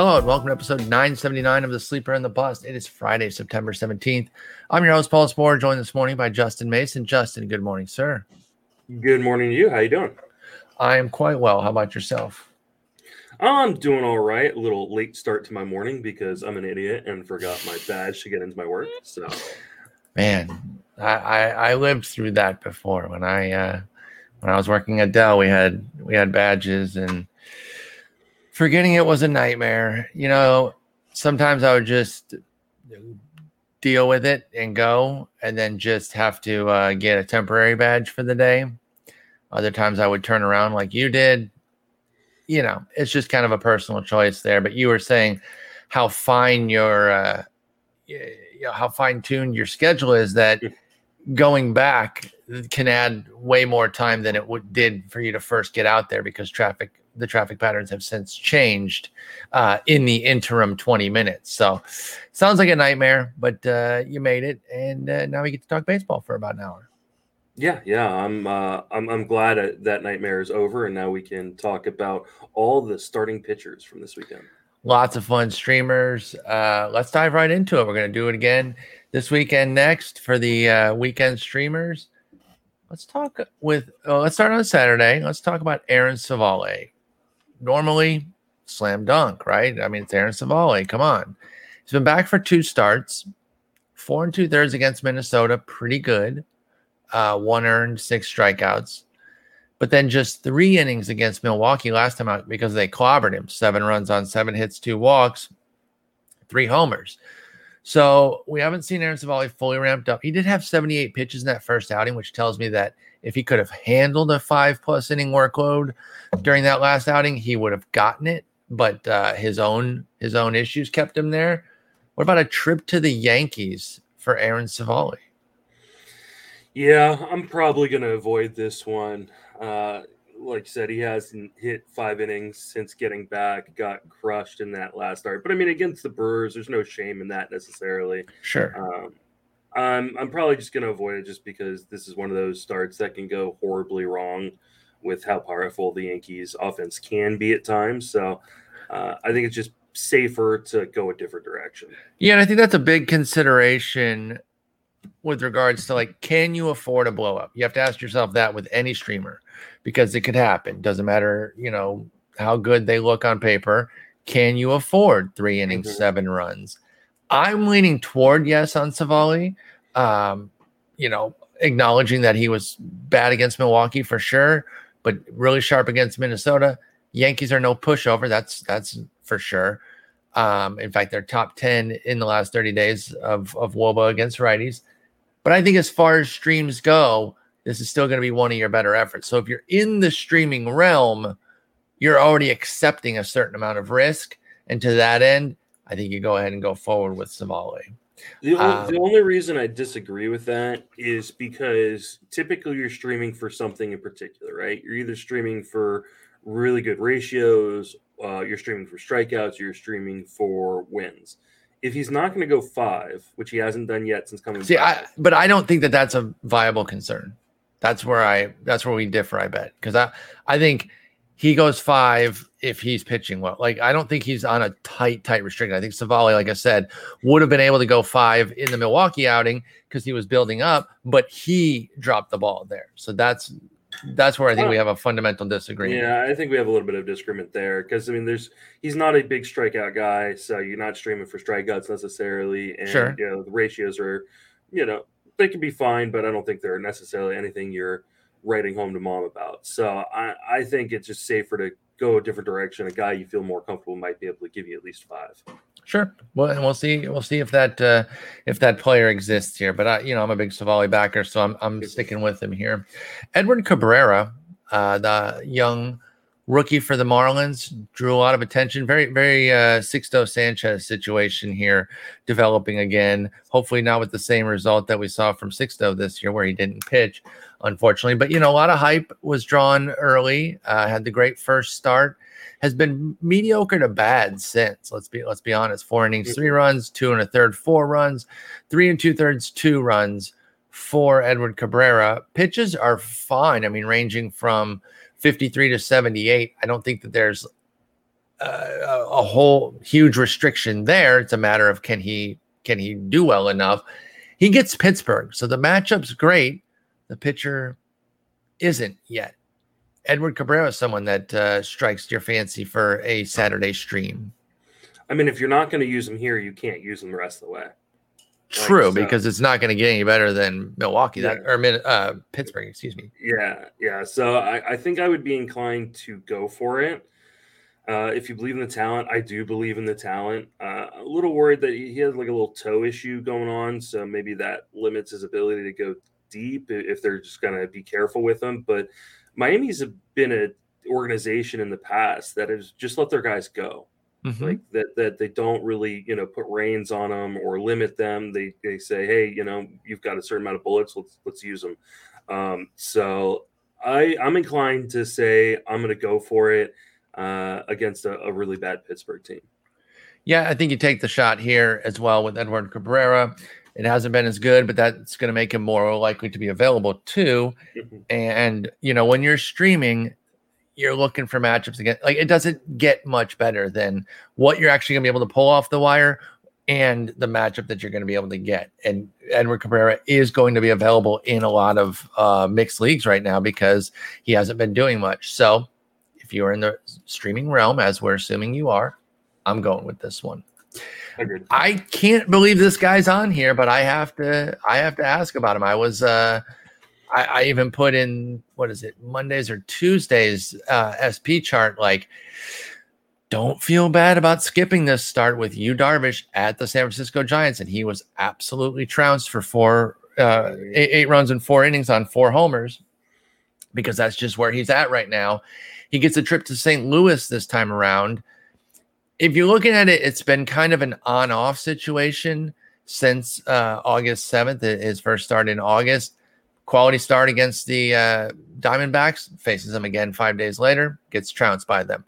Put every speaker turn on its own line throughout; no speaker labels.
Hello and welcome to episode 979 of The Sleeper and the Bust. It is Friday, September 17th. I'm your host, Paul Sporer, joined this morning by Justin Mason. Justin, good morning, sir.
Good morning to you. How you doing?
I am quite well. How about yourself?
I'm doing all right. A little late start to my morning because I'm an idiot and forgot my badge to get into my work. So,
man, I, I, I lived through that before when I uh, when I was working at Dell. We had we had badges and forgetting it was a nightmare. You know, sometimes I would just deal with it and go, and then just have to uh, get a temporary badge for the day. Other times I would turn around like you did. You know, it's just kind of a personal choice there. But you were saying how fine your, uh, you know, how fine tuned your schedule is that going back can add way more time than it would did for you to first get out there because traffic the traffic patterns have since changed uh, in the interim 20 minutes. So sounds like a nightmare, but uh, you made it, and uh, now we get to talk baseball for about an hour.
Yeah, yeah, I'm uh, I'm I'm glad that nightmare is over, and now we can talk about all the starting pitchers from this weekend.
Lots of fun streamers. Uh, let's dive right into it. We're going to do it again this weekend next for the uh, weekend streamers. Let's talk with. Uh, let's start on Saturday. Let's talk about Aaron Civale normally slam dunk, right? I mean, it's Aaron Civale. Come on. He's been back for two starts, four and two thirds against Minnesota. Pretty good. Uh, one earned, six strikeouts. But then just three innings against Milwaukee last time out because they clobbered him. Seven runs on seven hits, two walks, three homers. So we haven't seen Aaron Civale fully ramped up. He did have 78 pitches in that first outing, which tells me that if he could have handled a five plus inning workload during that last outing, he would have gotten it. But uh, his own his own issues kept him there. What about a trip to the Yankees for Aaron Civale?
Yeah, I'm probably going to avoid this one. Uh, like you said, he hasn't hit five innings since getting back. Got crushed in that last start, but I mean, against the Brewers, there's no shame in that necessarily.
Sure.
Um, I'm I'm probably just going to avoid it just because this is one of those starts that can go horribly wrong with how powerful the Yankees offense can be at times. So uh, I think it's just safer to go a different direction.
Yeah, and I think that's a big consideration with regards to like, can you afford a blow up? You have to ask yourself that with any streamer because it could happen. Doesn't matter, you know, how good they look on paper. Can you afford three innings, mm-hmm. seven runs? I'm leaning toward yes on Civale. Um, you know, acknowledging that he was bad against Milwaukee for sure, but really sharp against Minnesota. Yankees are no pushover. That's that's for sure. Um, in fact, they're top 10 in the last 30 days of, of WOBA against righties. But I think as far as streams go, this is still going to be one of your better efforts. So if you're in the streaming realm, you're already accepting a certain amount of risk. And to that end, I think you go ahead and go forward with Civale.
The, um, the only reason I disagree with that is because typically you're streaming for something in particular, right? You're either streaming for really good ratios, uh, you're streaming for strikeouts, you're streaming for wins. If he's not going to go five, which he hasn't done yet since coming,
see, back, I, but I don't think that that's a viable concern. That's where I, that's where we differ. I bet because I, I think he goes five if he's pitching well. Like I don't think he's on a tight, tight restriction. I think Civale, like I said, would have been able to go five in the Milwaukee outing because he was building up, but he dropped the ball there. So that's that's where I think we have a fundamental disagreement.
Yeah, I think we have a little bit of disagreement there because I mean, there's he's not a big strikeout guy, so you're not streaming for strikeouts necessarily, and
sure.
you know the ratios are, you know, they can be fine, but I don't think they're necessarily anything you're writing home to mom about. So I, I think it's just safer to go a different direction. A guy you feel more comfortable might be able to give you at least five.
Sure. Well, and we'll see. We'll see if that uh, if that player exists here. But I, you know, I'm a big Civale backer, so I'm I'm sticking with him here. Edward Cabrera, uh, the young rookie for the Marlins, drew a lot of attention. Very, very uh, Sixto Sanchez situation here developing again. Hopefully, not with the same result that we saw from Sixto this year, where he didn't pitch unfortunately. But you know, a lot of hype was drawn early. Uh, had the great first start. Has been mediocre to bad since. Let's be let's be honest. Four innings, three runs, two and a third, four runs, three and two thirds, two runs for Edward Cabrera. Pitches are fine. I mean, ranging from 53 to 78. I don't think that there's a, a whole huge restriction there. It's a matter of can he can he do well enough? He gets Pittsburgh, so the matchup's great. The pitcher isn't yet. Edward Cabrera is someone that uh, strikes your fancy for a Saturday stream.
I mean, if you're not going to use him here, you can't use him the rest of the way.
True, like, so. because it's not going to get any better than Milwaukee that or uh, Pittsburgh, excuse me.
Yeah, yeah. So I, I think I would be inclined to go for it. Uh, if you believe in the talent, I do believe in the talent. Uh, a little worried that he has like a little toe issue going on, so maybe that limits his ability to go deep if they're just going to be careful with them. But Miami's been an organization in the past that has just let their guys go. Mm-hmm. Like that, that they don't really, you know, put reins on them or limit them. They, they say, hey, you know, you've got a certain amount of bullets. Let's let's use them. Um, so I I'm inclined to say I'm going to go for it uh, against a, a really bad Pittsburgh team.
Yeah, I think you take the shot here as well with Edward Cabrera. It hasn't been as good, but that's going to make him more likely to be available too. Mm-hmm. And you know, when you're streaming, you're looking for matchups again. Like it doesn't get much better than what you're actually going to be able to pull off the wire and the matchup that you're going to be able to get. And Edward Cabrera is going to be available in a lot of uh, mixed leagues right now because he hasn't been doing much. So if you are in the streaming realm, as we're assuming you are, I'm going with this one. Agreed. I can't believe this guy's on here, but I have to I have to ask about him. I was uh I, I even put in what is it, Mondays or Tuesdays uh SP chart like don't feel bad about skipping this start with Yu Darvish at the San Francisco Giants, and he was absolutely trounced for four uh eight, eight runs and four innings on four homers because that's just where he's at right now. He gets a trip to St. Louis this time around if you're looking at it, it's been kind of an on off situation since uh, August 7th, his first start in August. Quality start against the uh, Diamondbacks, faces them again five days later, gets trounced by them.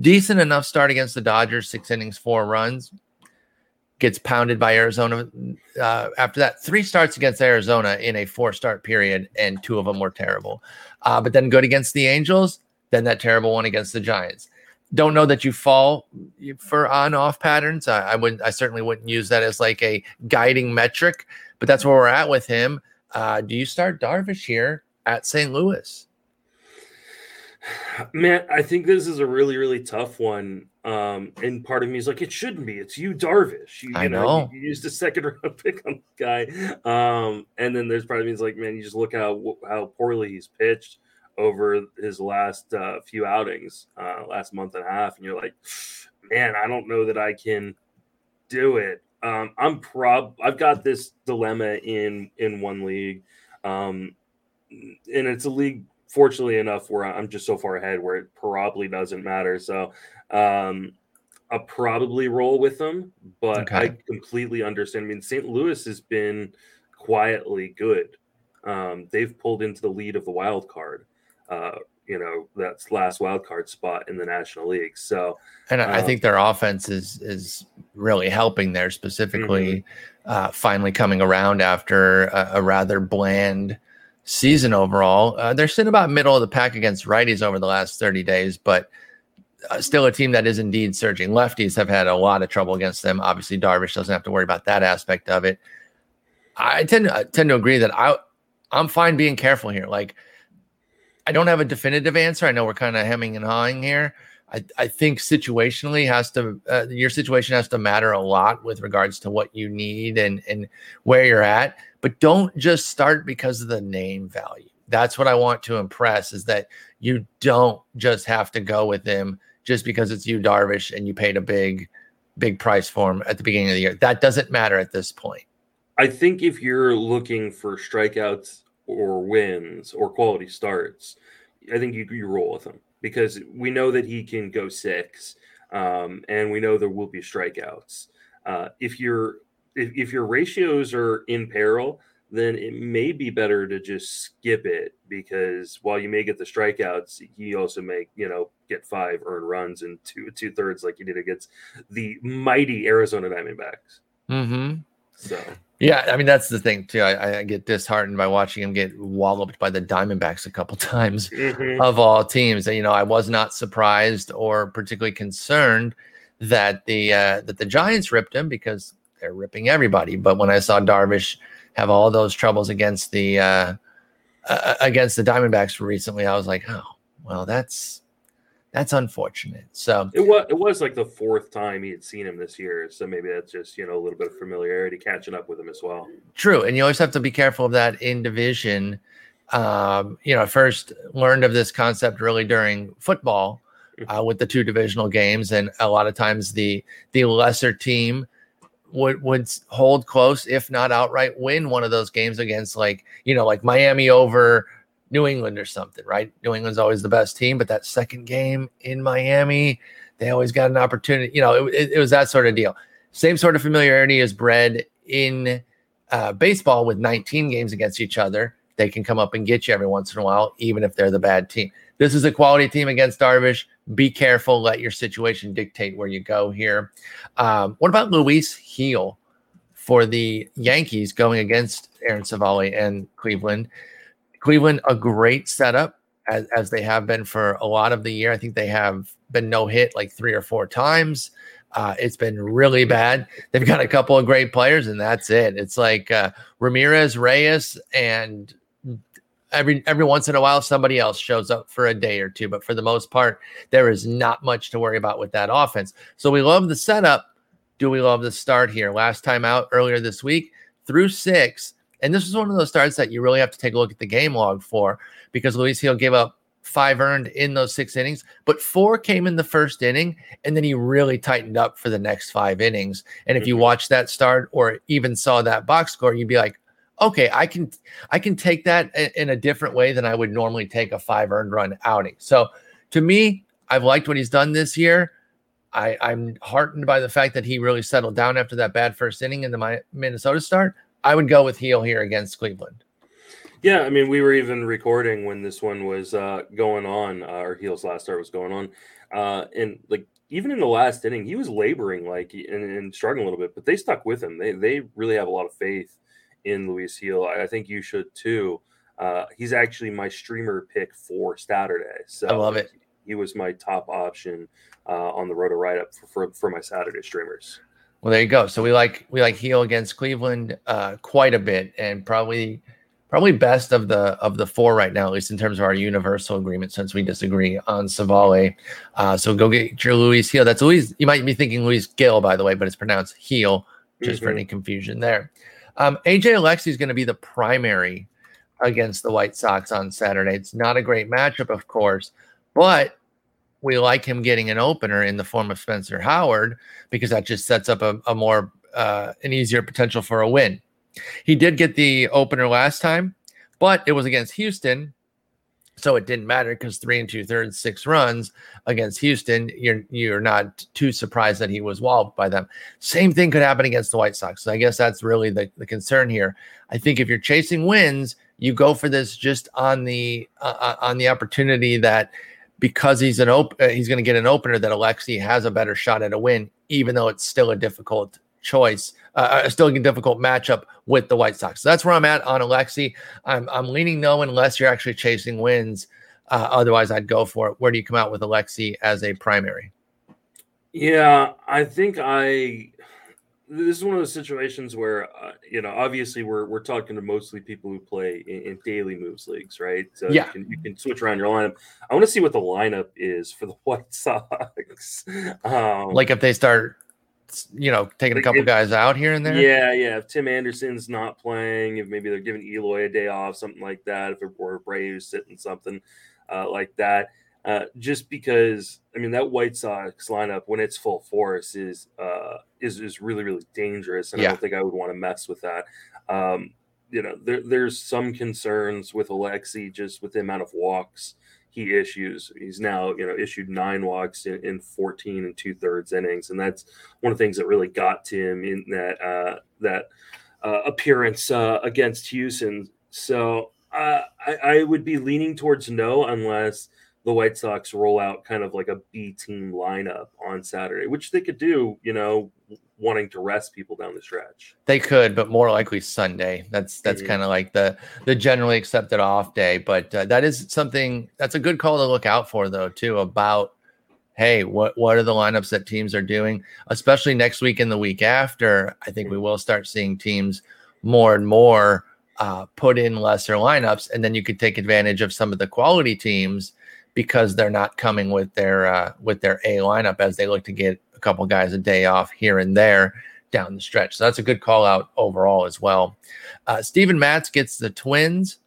Decent enough start against the Dodgers, six innings, four runs, gets pounded by Arizona. Uh, after that, three starts against Arizona in a four start period, and two of them were terrible. Uh, but then good against the Angels, then that terrible one against the Giants don't know that you fall for on off patterns. I, I would I certainly wouldn't use that as like a guiding metric, but that's where we're at with him. Uh, do you start Darvish here at St. Louis?
Man, I think this is a really, really tough one. Um, and part of me is like, it shouldn't be. It's Yu, Darvish. You, you
I know, know.
You, you, used a second round pick on the guy. Um, and then there's part of me is like, man, you just look how how poorly he's pitched over his last uh, few outings, uh, last month and a half, and you're like, man, I don't know that I can do it. Um, I'm prob. I've got this dilemma in in one league, um, and it's a league. Fortunately enough, where I'm just so far ahead, where it probably doesn't matter. So, um, I'll probably roll with them, but okay. I completely understand. I mean, St. Louis has been quietly good. Um, they've pulled into the lead of the wild card uh, you know that's last wild card spot in the National League. So,
and I um, think their offense is is really helping there, specifically, mm-hmm. uh, finally coming around after a, a rather bland season overall. Uh, they're sitting about middle of the pack against righties over the last thirty days, but. Uh, still a team that is indeed surging. Lefties have had a lot of trouble against them. Obviously, Darvish doesn't have to worry about that aspect of it. I tend to, I tend to agree that I I'm fine being careful here. Like I don't have a definitive answer. I know we're kind of hemming and hawing here. I, I think situationally has to uh, your situation has to matter a lot with regards to what you need and and where you're at. But don't just start because of the name value. That's what I want to impress is that you don't just have to go with him just because it's Yu Darvish and you paid a big big price for him at the beginning of the year. That doesn't matter at this point.
I think if you're looking for strikeouts or wins or quality starts, I think you, you roll with him because we know that he can go six, um, and we know there will be strikeouts. Uh, if your if, if your ratios are in peril, then it may be better to just skip it because while you may get the strikeouts, he also may you know get five earned runs and two two thirds like he did against the mighty Arizona Diamondbacks.
Hmm.
So
yeah, I mean that's the thing too. I, I get disheartened by watching him get walloped by the Diamondbacks a couple times mm-hmm. of all teams. And you know, I was not surprised or particularly concerned that the uh, that the Giants ripped him because they're ripping everybody. But when I saw Darvish have all those troubles against the uh, uh, against the Diamondbacks recently, I was like, oh, well, that's that's unfortunate. So
it was it was like the fourth time he had seen him this year. So maybe that's just you know a little bit of familiarity catching up with him as well.
True, and you always have to be careful of that in division. Um, you know, I first learned of this concept really during football mm-hmm. uh, with the two divisional games, and a lot of times the the lesser team would would hold close, if not outright win one of those games against like you know like Miami over New England or something, right? New England's always the best team, but that second game in Miami, they always got an opportunity. You know, it, it, it was that sort of deal. Same sort of familiarity is bred in uh, baseball with 19 games against each other. They can come up and get you every once in a while, even if they're the bad team. This is a quality team against Darvish. Be careful. Let your situation dictate where you go here. Um, what about Luis Gil for the Yankees going against Aaron Civale and Cleveland? Cleveland, a great setup as, as they have been for a lot of the year. I think they have been no hit like three or four times. Uh, it's been really bad. They've got a couple of great players, and that's it. It's like uh, Ramirez, Reyes, and every every once in a while somebody else shows up for a day or two. But for the most part, there is not much to worry about with that offense. So we love the setup. Do we love the start here? Last time out earlier this week, through six, and this is one of those starts that you really have to take a look at the game log for because Luis Gil gave up five earned in those six innings, but four came in the first inning, and then he really tightened up for the next five innings. And if you mm-hmm. watch that start or even saw that box score, you'd be like, okay, I can I can take that in a different way than I would normally take a five earned run outing. So to me, I've liked what he's done this year. I, I'm heartened by the fact that he really settled down after that bad first inning in the Minnesota start. I would go with Gil here against Cleveland.
Yeah, I mean, we were even recording when this one was uh, going on, uh, or Gil's last start was going on, uh, and like even in the last inning, he was laboring like and, and, struggling a little bit, but they stuck with him. They they really have a lot of faith in Luis Gil. I, I think you should too. Uh, he's actually my streamer pick for Saturday. So
I love it.
He was my top option uh, on the roto write up for, for, for my Saturday streamers.
Well, there you go. So we like we like Gil against Cleveland uh, quite a bit, and probably probably best of the of the four right now, at least in terms of our universal agreement, since we disagree on Civale. Uh, so go get your Luis Gil. That's Luis. You might be thinking Luis Gill, by the way, but it's pronounced Heel, just mm-hmm. for any confusion there. Um, AJ Alexy is going to be the primary against the White Sox on Saturday. It's not a great matchup, of course, but we like him getting an opener in the form of Spencer Howard because that just sets up a, a more uh, an easier potential for a win. He did get the opener last time, but it was against Houston, so it didn't matter because three and two thirds, six runs against Houston. You're you're not too surprised that he was walled by them. Same thing could happen against the White Sox. So I guess that's really the, the concern here. I think if you're chasing wins, you go for this just on the uh, uh on the opportunity that because he's an op- uh, he's going to get an opener that Alexy has a better shot at a win, even though it's still a difficult choice, uh, uh, still a difficult matchup with the White Sox. So that's where I'm at on Alexy. I'm I'm leaning no unless you're actually chasing wins. Uh, otherwise, I'd go for it. Where do you come out with Alexy as a primary?
Yeah, I think I this is one of those situations where uh, you know obviously we're we're talking to mostly people who play in, in daily moves leagues right?
So yeah.
you can, you can, switch around your lineup. I want to see what the lineup is for the white sox.
Um, like if they start you know taking like a couple if, guys out here and there?
Yeah yeah. If tim anderson's not playing if maybe they're giving eloy a day off something like that if it were braves sitting something uh, like that uh, just because I mean that White Sox lineup when it's full force is uh, is is really really dangerous, and yeah. I don't think I would want to mess with that. Um, you know, there, there's some concerns with Alexy just with the amount of walks he issues. He's now you know issued nine walks in, in 14 and two thirds innings, and that's one of the things that really got to him in that uh, that uh, appearance uh, against Houston. So uh, I, I would be leaning towards no unless the White Sox roll out kind of like a B team lineup on Saturday, which they could do, you know, wanting to rest people down the stretch.
They could, but more likely Sunday. That's that's mm-hmm. kind of like the the generally accepted off day. But uh, that is something that's a good call to look out for, though, too. About hey, what what are the lineups that teams are doing, especially next week and the week after? I think we will start seeing teams more and more uh, put in lesser lineups, and then you could take advantage of some of the quality teams because they're not coming with their uh, with their A lineup as they look to get a couple guys a day off here and there down the stretch. So that's a good call out overall as well. Uh, Steven Matz gets the Twins.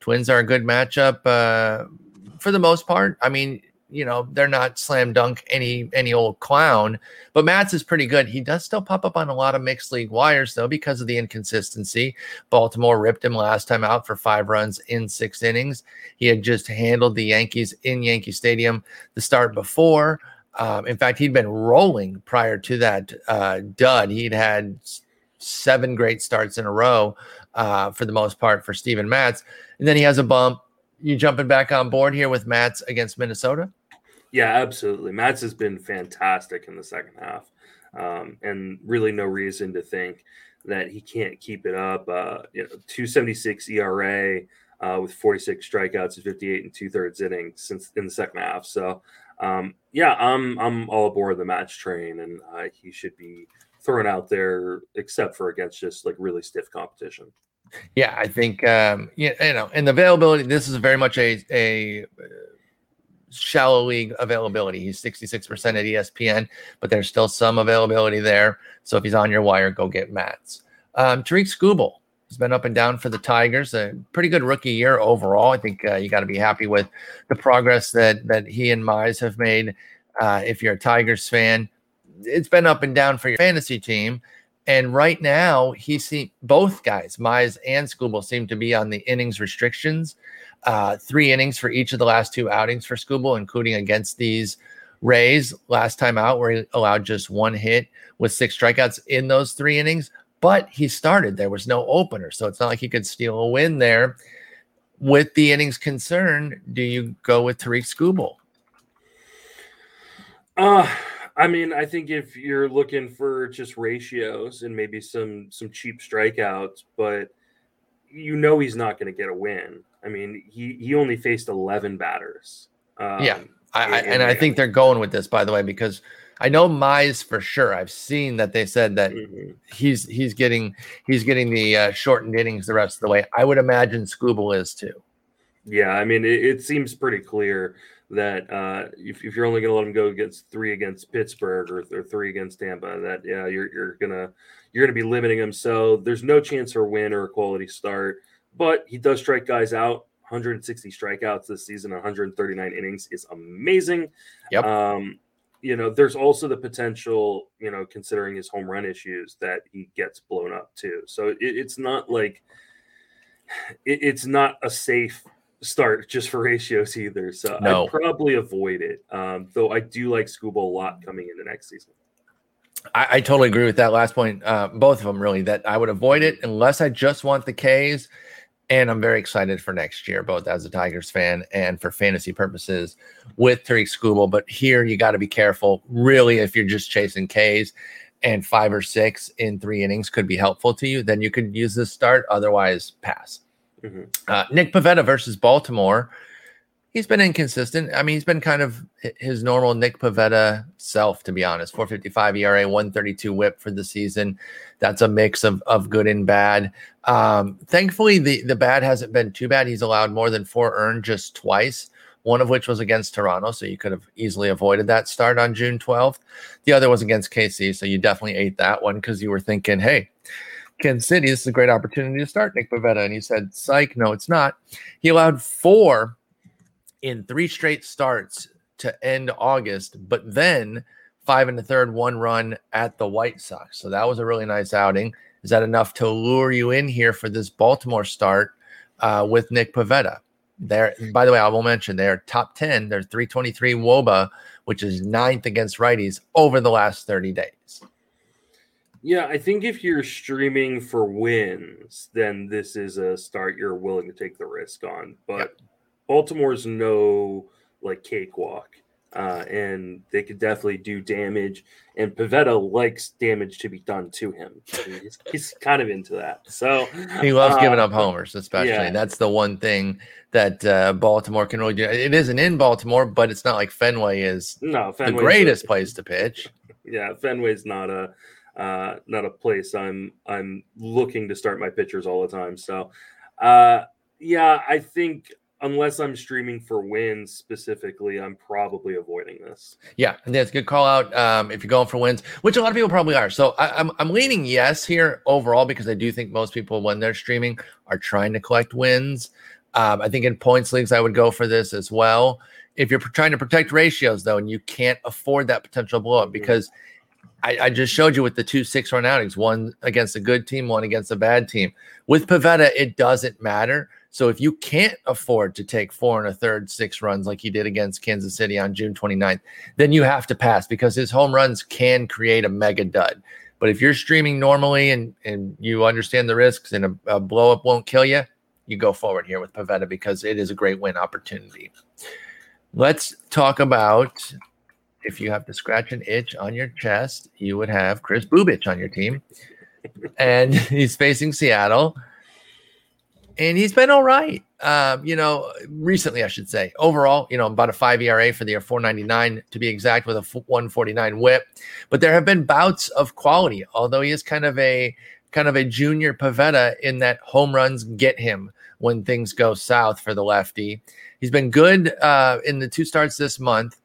Twins are a good matchup uh, for the most part. I mean, you know they're not slam dunk any any old clown but Matz is pretty good. He does still pop up on a lot of mixed league wires though because of the inconsistency. Baltimore ripped him last time out for five runs in six innings. He had just handled the yankees in yankee stadium the start before. Um, in fact he'd been rolling prior to that uh, dud. He'd had seven great starts in a row uh, for the most part for Steven Matz. And then he has a bump. You jumping back on board here with Matz against Minnesota?
Yeah, absolutely. Matz has been fantastic in the second half, um, and really no reason to think that he can't keep it up. Uh, you know, 276 ERA uh, with 46 strikeouts and 58 and two thirds innings since in the second half. So, um, yeah, I'm I'm all aboard the Matz train, and uh, he should be thrown out there, except for against just like really stiff competition.
Yeah, I think um, you know, and the availability. This is very much a a shallow league availability. He's 66% at ESPN, but there's still some availability there. So if he's on your wire, go get Matz. Um, Tarik Skubal has been up and down for the Tigers. A pretty good rookie year overall. I think uh, you got to be happy with the progress that that he and Mize have made. Uh, if you're a Tigers fan, it's been up and down for your fantasy team. And right now, he see both guys, Mize and Skubal, seem to be on the innings restrictions uh, three innings for each of the last two outings for Skubal, including against these Rays last time out, where he allowed just one hit with six strikeouts in those three innings. But he started. There was no opener, so it's not like he could steal a win there. With the innings concerned, do you go with Tarik Skubal?
Uh I mean, I think if you're looking for just ratios and maybe some some cheap strikeouts, but you know he's not going to get a win. I mean, he he only faced 11 batters.
Um, yeah, I, I, and I think they're going with this, by the way, because I know Mize for sure. I've seen that they said that mm-hmm. he's he's getting he's getting the uh, shortened innings the rest of the way. I would imagine Skubal is too.
Yeah, I mean, it, it seems pretty clear that uh, if, if you're only going to let him go against three against Pittsburgh or, or three against Tampa, that yeah, you're you're gonna you're gonna be limiting him. So there's no chance for a win or a quality start but he does strike guys out. 160 strikeouts this season, 139 innings is amazing.
Yep.
Um, you know, there's also the potential, you know, considering his home run issues, that he gets blown up too. So it, it's not like it, it's not a safe start just for ratios either. So no. I'd probably avoid it. Um, though I do like Skubal a lot coming into next season.
I, I, totally agree with that last point. Uh, both of them really that I would avoid it unless I just want the K's and I'm very excited for next year, both as a Tigers fan and for fantasy purposes with Tarik Skubal. But here you got to be careful. Really, if you're just chasing Ks and five or six in three innings could be helpful to you, then you could use this start. Otherwise, pass. Mm-hmm. Uh, Nick Pivetta versus Baltimore he's been inconsistent. I mean, he's been kind of his normal Nick Pivetta self, to be honest. 455 ERA, 132 whip for the season. That's a mix of, of good and bad. Um, thankfully, the, the bad hasn't been too bad. He's allowed more than four earned just twice, one of which was against Toronto. So you could have easily avoided that start on June 12th. The other was against KC. So you definitely ate that one because you were thinking, hey, Kansas City, this is a great opportunity to start Nick Pivetta. And he said, psych, no, it's not. He allowed four in three straight starts to end August, but then five and the third, one run at the White Sox. So that was a really nice outing. Is that enough to lure you in here for this Baltimore start uh, with Nick Pivetta? There, by the way, I will mention they're top 10. They're 323 Woba, which is ninth against righties over the last 30 days.
Yeah, I think if you're streaming for wins, then this is a start you're willing to take the risk on. But yep. Baltimore's no like cakewalk. Uh, and they could definitely do damage. And Pivetta likes damage to be done to him. He's, he's kind of into that. So
he loves uh, giving up homers, especially. Yeah. That's the one thing that uh, Baltimore can really do. It isn't in Baltimore, but it's not like Fenway is
no Fenway's
the greatest a, place to pitch.
Yeah, Fenway's not a uh, not a place I'm I'm looking to start my pitchers all the time. So, uh, yeah, I think unless I'm streaming for wins specifically, I'm probably avoiding this.
Yeah, and that's a good call out. Um, if you're going for wins, which a lot of people probably are. So I, am I'm, I'm leaning yes here overall because I do think most people when they're streaming are trying to collect wins. Um, I think in points leagues I would go for this as well. If you're trying to protect ratios though, and you can't afford that potential blow up mm-hmm. I, I, just showed you with the two six run outings, one against a good team, one against a bad team. With Pivetta, it doesn't matter so if you can't afford to take four and a third, six runs like he did against Kansas City on June 29th, then you have to pass because his home runs can create a mega dud. But if you're streaming normally and, and you understand the risks and a, a blow up won't kill you, you go forward here with Pivetta because it is a great win opportunity. Let's talk about if you have to scratch an itch on your chest, you would have Chris Bubic on your team. and he's facing Seattle and he's been all right. Um, you know, recently, I should say. Overall, you know, about a five ERA for the year, 499 to be exact, with a 149 whip. But there have been bouts of quality, although he is kind of a kind of a junior Pivetta in that home runs get him when things go south for the lefty. He's been good uh, in the two starts this month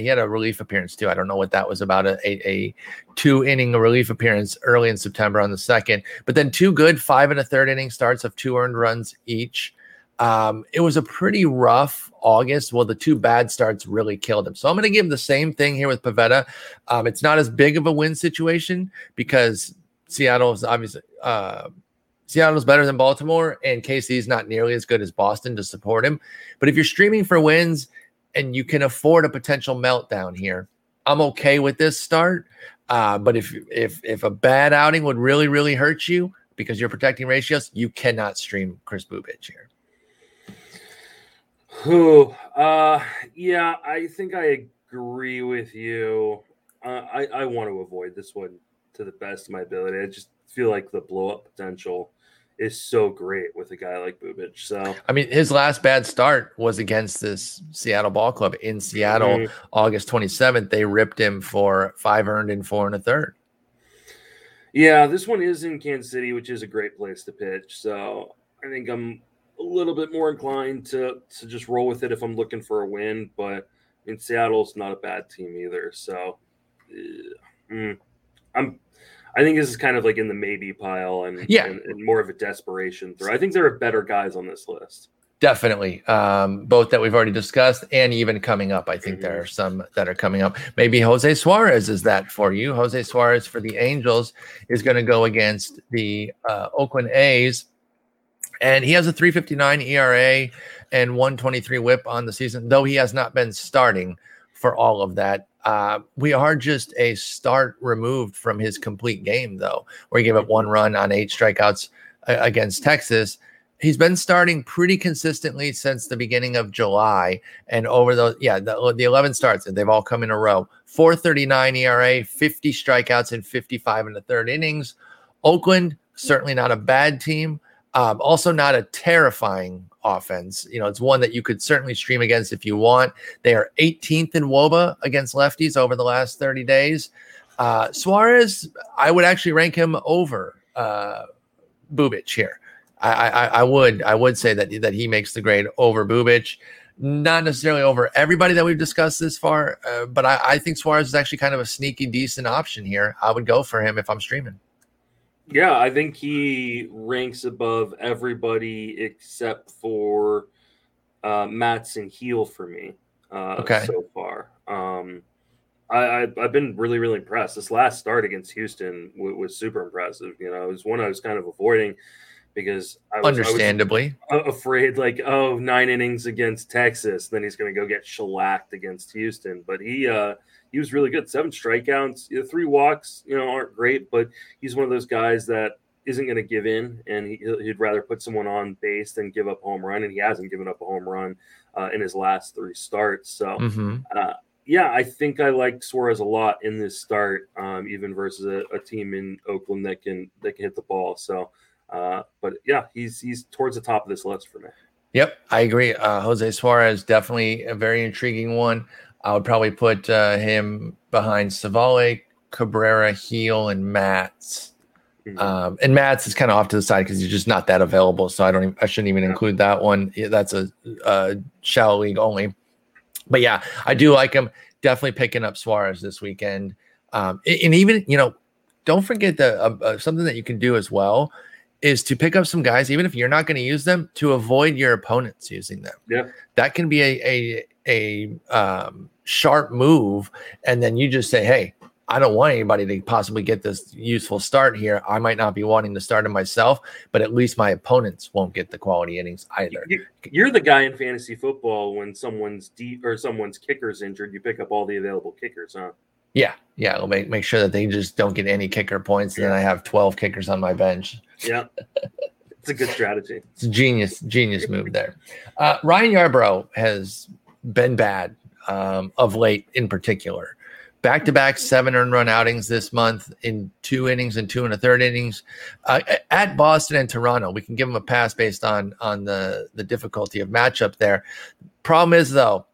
he had a relief appearance too. I don't know what that was about a, a, a, two inning relief appearance early in September on the second, but then two good five and a third inning starts of two earned runs each. Um, it was a pretty rough August. Well, the two bad starts really killed him. So I'm going to give him the same thing here with Pivetta. Um, it's not as big of a win situation because Seattle is obviously uh, Seattle's better than Baltimore, and KC is not nearly as good as Boston to support him. But if you're streaming for wins and you can afford a potential meltdown here. I'm okay with this start. Uh, but if if if a bad outing would really really hurt you because you're protecting ratios, you cannot stream Chris Bubic here.
Who? Uh, yeah, I think I agree with you. Uh, I I want to avoid this one to the best of my ability. I just feel like the blow up potential is so great with a guy like Bubic. So
I mean, his last bad start was against this Seattle Ball Club in Seattle, mm-hmm. August 27th. They ripped him for five earned and four and a third.
Yeah, this one is in Kansas City, which is a great place to pitch. So I think I'm a little bit more inclined to to just roll with it if I'm looking for a win. But in Seattle's not a bad team either. So uh, mm, I'm I think this is kind of like in the maybe pile and
yeah,
and, and more of a desperation throw. I think there are better guys on this list.
Definitely. Um, both that we've already discussed and even coming up. I think mm-hmm. there are some that are coming up. Maybe Jose Suarez is that for you. Jose Suarez for the Angels is going to go against the uh, Oakland A's. And he has a 359 ERA and 123 whip on the season, though he has not been starting for all of that. Uh, we are just a start removed from his complete game, though, where he gave up one run on eight strikeouts uh, against Texas. He's been starting pretty consistently since the beginning of July, and over the yeah the, the 11 starts, and they've all come in a row. 4.39 ERA, 50 strikeouts, and 55 in the third innings. Oakland certainly not a bad team, um, also not a terrifying offense. You know, it's one that you could certainly stream against if you want. They are 18th in WOBA against lefties over the last 30 days. Uh, Suarez, I would actually rank him over uh, Bubic here. I, I, I would I would say that that he makes the grade over Bubic, not necessarily over everybody that we've discussed this far, uh, but I, I think Suarez is actually kind of a sneaky decent option here. I would go for him if I'm streaming.
Yeah, I think he ranks above everybody except for uh, Matz and Gil for me. Uh,
okay.
So far, um, I, I have been really really impressed. This last start against Houston w- was super impressive. You know, it was one I was kind of avoiding because I was
understandably
I was afraid like oh nine innings against Texas, then he's going to go get shellacked against Houston. But he uh, he was really good. Seven strikeouts, you know, three walks, you know, aren't great, but he's one of those guys that isn't going to give in, and he, would rather put someone on base than give up a home run, and he hasn't given up a home run uh, in his last three starts. So, mm-hmm. uh, yeah, I think I like Suarez a lot in this start, um, even versus a, a, team in Oakland that can that can hit the ball. So, uh, but yeah, he's he's towards the top of this list for me.
Yep, I agree. Uh, Jose Suarez definitely a very intriguing one. I would probably put uh, him behind Civale, Cabrera, Gil, and Matz. Mm-hmm. Um, and Matz is kind of off to the side because he's just not that available. So I don't, even, I shouldn't even yeah. include that one. That's a, a shallow league only. But yeah, I do like him. Definitely picking up Suarez this weekend. Um, and even you know, don't forget that uh, uh, something that you can do as well is to pick up some guys, even if you're not going to use them, to avoid your opponents using them.
Yeah,
that can be a a a um, sharp move, and then you just say, "Hey, I don't want anybody to possibly get this useful start here. I might not be wanting to start him myself, but at least my opponents won't get the quality innings either.
You're the guy in fantasy football when someone's deep or someone's kicker's injured, you pick up all the available kickers, huh?
Yeah, yeah. I'll make make sure that they just don't get any kicker points, and yeah. then I have twelve kickers on my bench.
Yeah, it's a good strategy.
It's a genius, genius move there. Uh, Ryan Yarbrough has been bad um, of late, in particular back to back seven earned run outings this month in two innings and two and a third innings uh, at Boston and Toronto. We can give him a pass based on on the the difficulty of matchup there. Problem is though,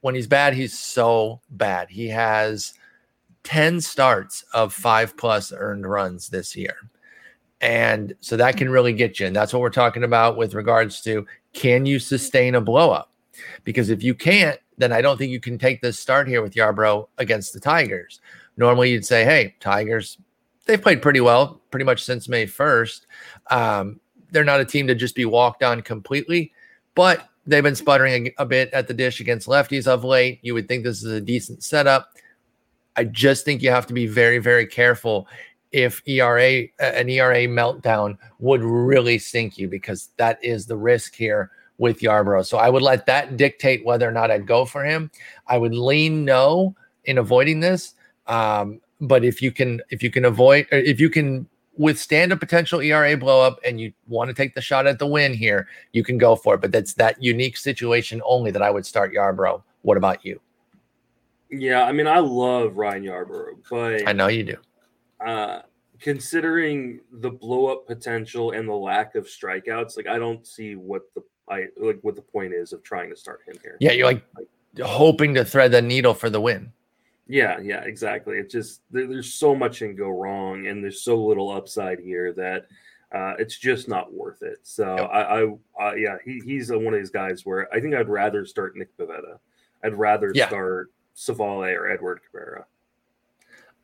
when he's bad, he's so bad. He has 10 starts of five plus earned runs this year. And so that can really get you. And that's what we're talking about with regards to can you sustain a blow up? Because if you can't, then I don't think you can take this start here with Yarbrough against the Tigers. Normally, you'd say, hey, Tigers, they've played pretty well pretty much since May 1st. Um, they're not a team to just be walked on completely, but they've been sputtering a, a, bit at the dish against lefties of late. You would think this is a decent setup. I just think you have to be very, very careful if ERA an ERA meltdown would really sink you because that is the risk here with Yarbrough. So I would let that dictate whether or not I'd go for him. I would lean no in avoiding this. Um, but if you can, if you can avoid, if you can withstand a potential ERA blow up and you want to take the shot at the win here, you can go for it. But that's that unique situation only that I would start Yarbrough. What about you?
Yeah, I mean, I love Ryan Yarbrough, but
I know you do.
Uh, considering the blow up potential and the lack of strikeouts, like I don't see what the I like what the point is of trying to start him here.
Yeah, you're like, like hoping to thread the needle for the win.
Yeah, yeah, exactly. It's just there, there's so much can go wrong, and there's so little upside here that uh, it's just not worth it. So yep. I, I uh, yeah, he, he's one of these guys where I think I'd rather start Nick Pivetta. I'd rather yeah. start Civale or Edward Cabrera.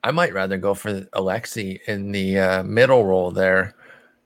I might rather go for Alexy in the uh, middle role there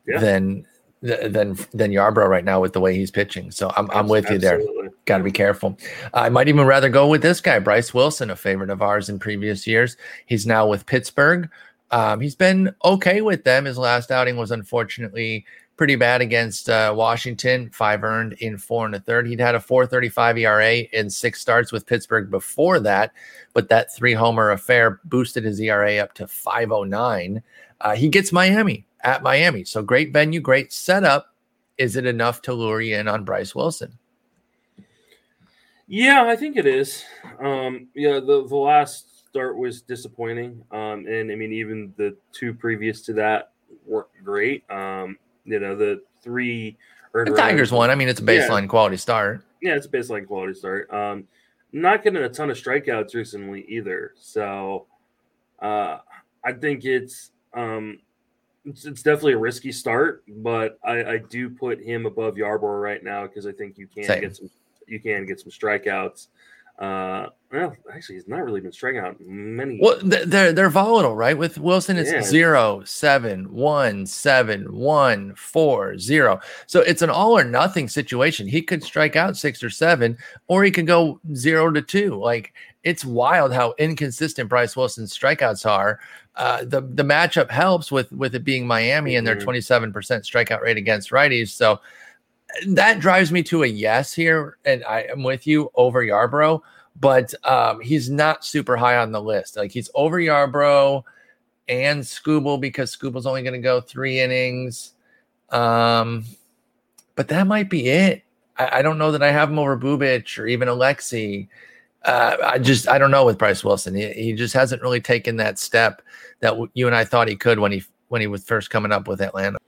yeah. than than than Yarbrough right now with the way he's pitching. So I'm I'm with Absolutely. you there. Got to be careful. I might even rather go with this guy, Bryce Wilson, a favorite of ours in previous years. He's now with Pittsburgh. Um, he's been okay with them. His last outing was unfortunately pretty bad against uh, Washington, five earned in four and a third. He'd had a 435 ERA in six starts with Pittsburgh before that, but that three homer affair boosted his ERA up to 509. Uh, he gets Miami at Miami. So great venue, great setup. Is it enough to lure you in on Bryce Wilson?
Yeah, I think it is. Um, yeah, the, the last start was disappointing. Um, and I mean, even the two previous to that weren't great. Um, you know, the three
the Tigers won. I mean, it's a baseline yeah. quality start.
Yeah, it's a baseline quality start. Um, not getting a ton of strikeouts recently either. So uh, I think it's um, it's, it's definitely a risky start, but I, I do put him above Yarbrough right now because I think you can Same. get some you can get some strikeouts. Uh, well, actually, he's not really been striking out many.
Well, they're they're volatile, right? With Wilson, it's yeah. zero, seven, one, seven, one, four, zero. So it's an all or nothing situation. He could strike out six or seven, or he could go zero to two. Like it's wild how inconsistent Bryce Wilson's strikeouts are. Uh, the the matchup helps with with it being Miami and their 27% mm-hmm. strikeout rate against righties. So that drives me to a yes here, and I am with you over Yarbrough, but um, he's not super high on the list. Like he's over Yarbrough and Skubal because Skubal's only going to go three innings. Um, but that might be it. I, I, don't know that I have him over Bubic or even Alexy. Uh, I just I don't know with Bryce Wilson. He, he just hasn't really taken that step that you and I thought he could when he when he was first coming up with Atlanta.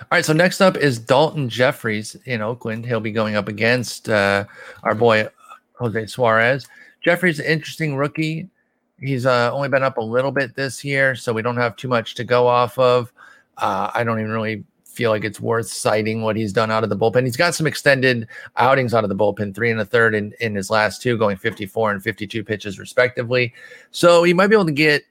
All right, so next up is Dalton Jefferies in Oakland. He'll be going up against uh, our boy Jose Suarez. Jefferies, an interesting rookie. He's uh, only been up a little bit this year, so we don't have too much to go off of. Uh, I don't even really feel like it's worth citing what he's done out of the bullpen. He's got some extended outings out of the bullpen, three and a third in, in his last two, going 54 and 52 pitches respectively. So he might be able to get,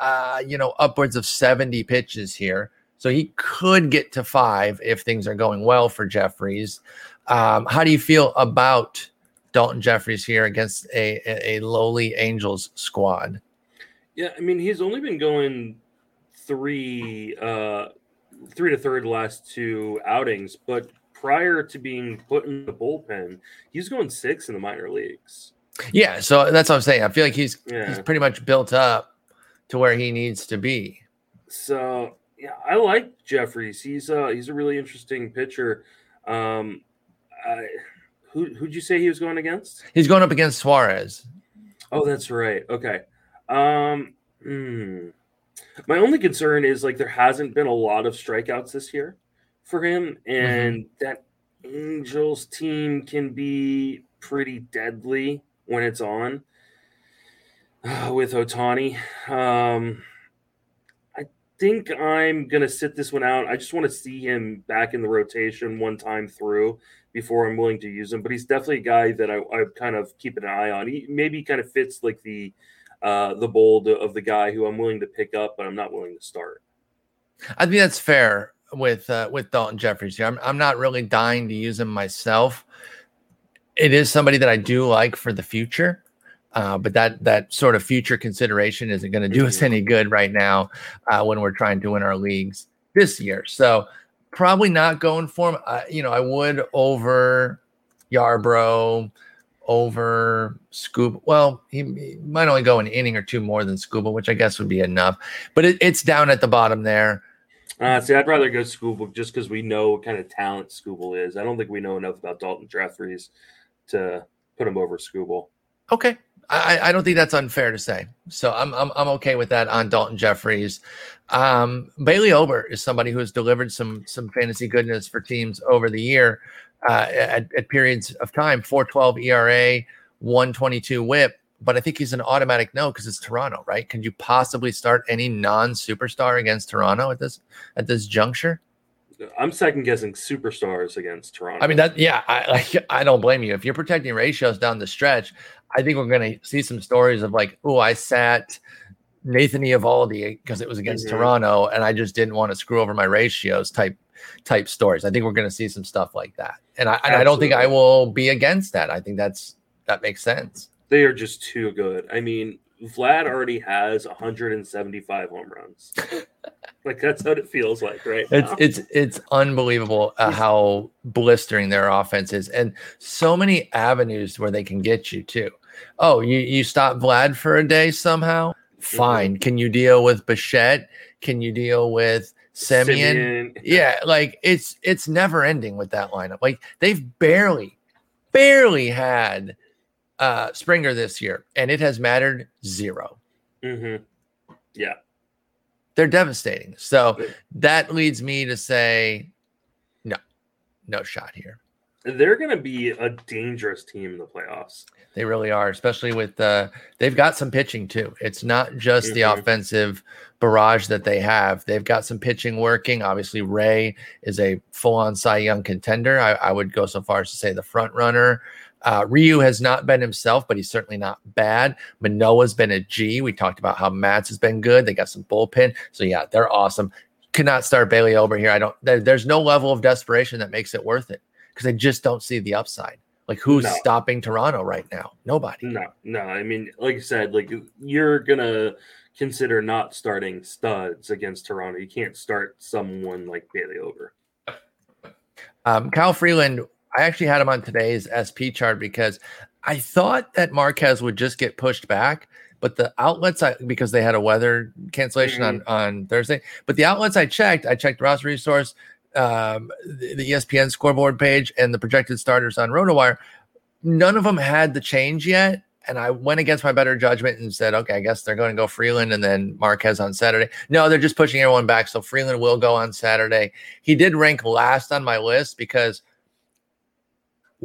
uh, you know, upwards of 70 pitches here. So he could get to five if things are going well for Jefferies. Um, how do you feel about Dalton Jefferies here against a, a, a lowly Angels squad?
Yeah, I mean he's only been going three uh three to third last two outings, but prior to being put in the bullpen, he's going six in the minor leagues.
Yeah, so that's what I'm saying. I feel like he's yeah. he's pretty much built up to where he needs to be.
So yeah, I like Jefferies. He's uh he's a really interesting pitcher. Um, I, who who'd you say he was going against?
He's going up against Suarez.
Oh, that's right. Okay. Um, hmm. My only concern is like there hasn't been a lot of strikeouts this year for him, and mm-hmm. that Angels team can be pretty deadly when it's on uh, with Ohtani. Um, I think I'm gonna sit this one out. I just want to see him back in the rotation one time through before I'm willing to use him. But he's definitely a guy that I, I kind of keep an eye on. He maybe kind of fits like the uh, the bold of the guy who I'm willing to pick up, but I'm not willing to start.
I think that's fair with uh, with Dalton Jefferies here. I'm I'm not really dying to use him myself. It is somebody that I do like for the future. Uh, but that that sort of future consideration isn't going to do us mm-hmm. any good right now uh, when we're trying to win our leagues this year. So probably not going for him. Uh, you know, I would over Yarbrough, over Skubal. Well, he, he, might only go an inning or two more than Skubal, which I guess would be enough. But it, it's down at the bottom there.
Uh, see, I'd rather go Skubal just because we know what kind of talent Skubal is. I don't think we know enough about Dalton Jefferies to put him over Skubal.
Okay, I, I, don't think that's unfair to say. So I'm, I'm, I'm okay with that on Dalton Jefferies. Um, Bailey Ober is somebody who has delivered some some fantasy goodness for teams over the year uh, at, at periods of time. 412 ERA, 122 WHIP. But I think he's an automatic no because it's Toronto, right? Can you possibly start any non-superstar against Toronto at this at this juncture?
I'm second guessing superstars against Toronto.
I mean that, yeah. I like, I don't blame you if you're protecting ratios down the stretch. I think we're going to see some stories of like, oh, I sat Nathan Eovaldi because it was against mm-hmm. Toronto, and I just didn't want to screw over my ratios type type stories. I think we're going to see some stuff like that, and I, and I don't think I will be against that. I think that's that makes sense.
They are just too good. I mean, Vlad already has 175 home runs. like that's what it feels like, right?
It's now. it's it's unbelievable uh, how blistering their offense is, and so many avenues where they can get you too. Oh, you, you stop Vlad for a day somehow? Mm-hmm. Fine. Mm-hmm. Can you deal with Bichette? Can you deal with Semien? Semien? Yeah, like it's it's never ending with that lineup. Like they've barely, barely had uh Springer this year, and it has mattered 0
mm-hmm. Yeah.
They're devastating. So that leads me to say no, no shot here
they're going to be a dangerous team in the playoffs.
They really are, especially with uh, they've got some pitching too. It's not just mm-hmm. the offensive barrage that they have. They've got some pitching working. Obviously, Ray is a full-on Cy Young contender. I, I would go so far as to say the front runner. Uh, Ryu has not been himself, but he's certainly not bad. Manoah's been a G. We talked about how Matz has been good. They got some bullpen, so yeah, they're awesome. Could not start Bailey Ober here. I don't. There, there's no level of desperation that makes it worth it because I just don't see the upside. Like who's no. stopping Toronto right now? Nobody.
No, no. I mean, like I said, like you're gonna consider not starting studs against Toronto. You can't start someone like Bailey Ober.
Um, Kyle Freeland, I actually had him on today's SP chart because I thought that Marquez would just get pushed back, but the outlets I because they had a weather cancellation mm-hmm. on on Thursday. But the outlets I checked, I checked Roster Resource, um, the, the ESPN scoreboard page, and the projected starters on RotoWire. None of them had the change yet and I went against my better judgment and said, okay, I guess they're going to go Freeland and then Marquez on Saturday. No, they're just pushing everyone back. So Freeland will go on Saturday. He did rank last on my list because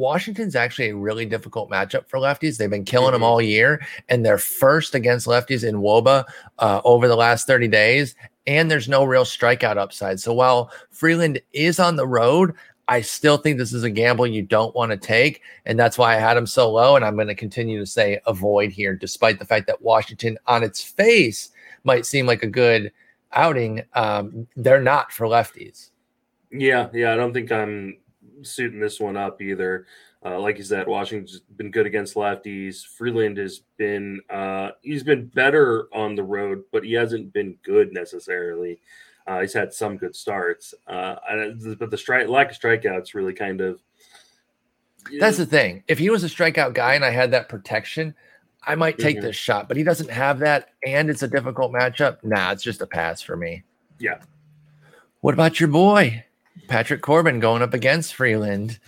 Washington's actually a really difficult matchup for lefties. They've been killing mm-hmm. them all year, and they're first against lefties in WOBA uh, over the last 30 days. And there's no real strikeout upside. So while Freeland is on the road, I still think this is a gamble you don't want to take. And that's why I had him so low. And I'm going to continue to say avoid here, despite the fact that Washington on its face might seem like a good outing. Um, they're not for lefties.
Yeah. Yeah. I don't think I'm suiting this one up either. Uh, like you said, Washington's been good against lefties. Freeland has been uh, he's been better on the road, but he hasn't been good necessarily. Uh, he's had some good starts, uh, but the strike lack of strikeouts really kind of.
That's the thing. If he was a strikeout guy and I had that protection, I might take mm-hmm. this shot. But he doesn't have that, and it's a difficult matchup. Nah, it's just a pass for me.
Yeah.
What about your boy, Patrick Corbin, going up against Freeland?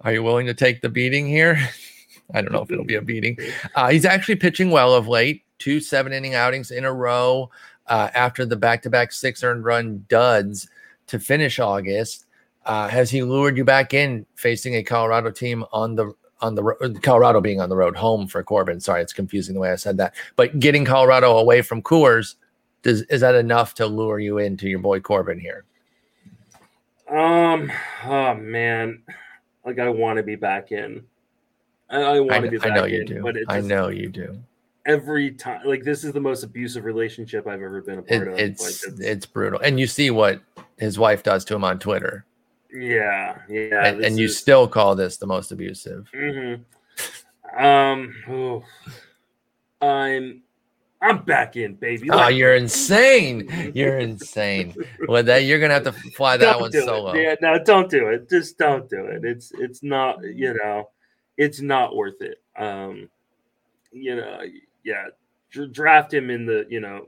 Are you willing to take the beating here? I don't know if it'll be a beating. Uh, he's actually pitching well of late. Two seven inning outings in a row uh, after the back-to-back six earned run duds to finish August. Uh, has he lured you back in facing a Colorado team on the on the Colorado being on the road home for Corbin? Sorry, it's confusing the way I said that. But getting Colorado away from Coors, does is that enough to lure you into your boy Corbin here?
Um, oh man, like I want to be back in. I, I want to be back
I know
in,
you do. But just, I know you do
every time like this is the most abusive relationship I've ever been a part
it,
of.
It's, like, it's, it's brutal. And you see what his wife does to him on Twitter.
Yeah, yeah.
And, and you is... still call this the most abusive.
Mm-hmm. Um oh, I'm I'm back in, baby.
oh, you're insane. You're insane. Well, that you're gonna have to fly that
don't
one solo.
It. Yeah, no, don't do it. Just don't do it. It's it's not, you know, it's not worth it. Um, you know, yeah, draft him in the you know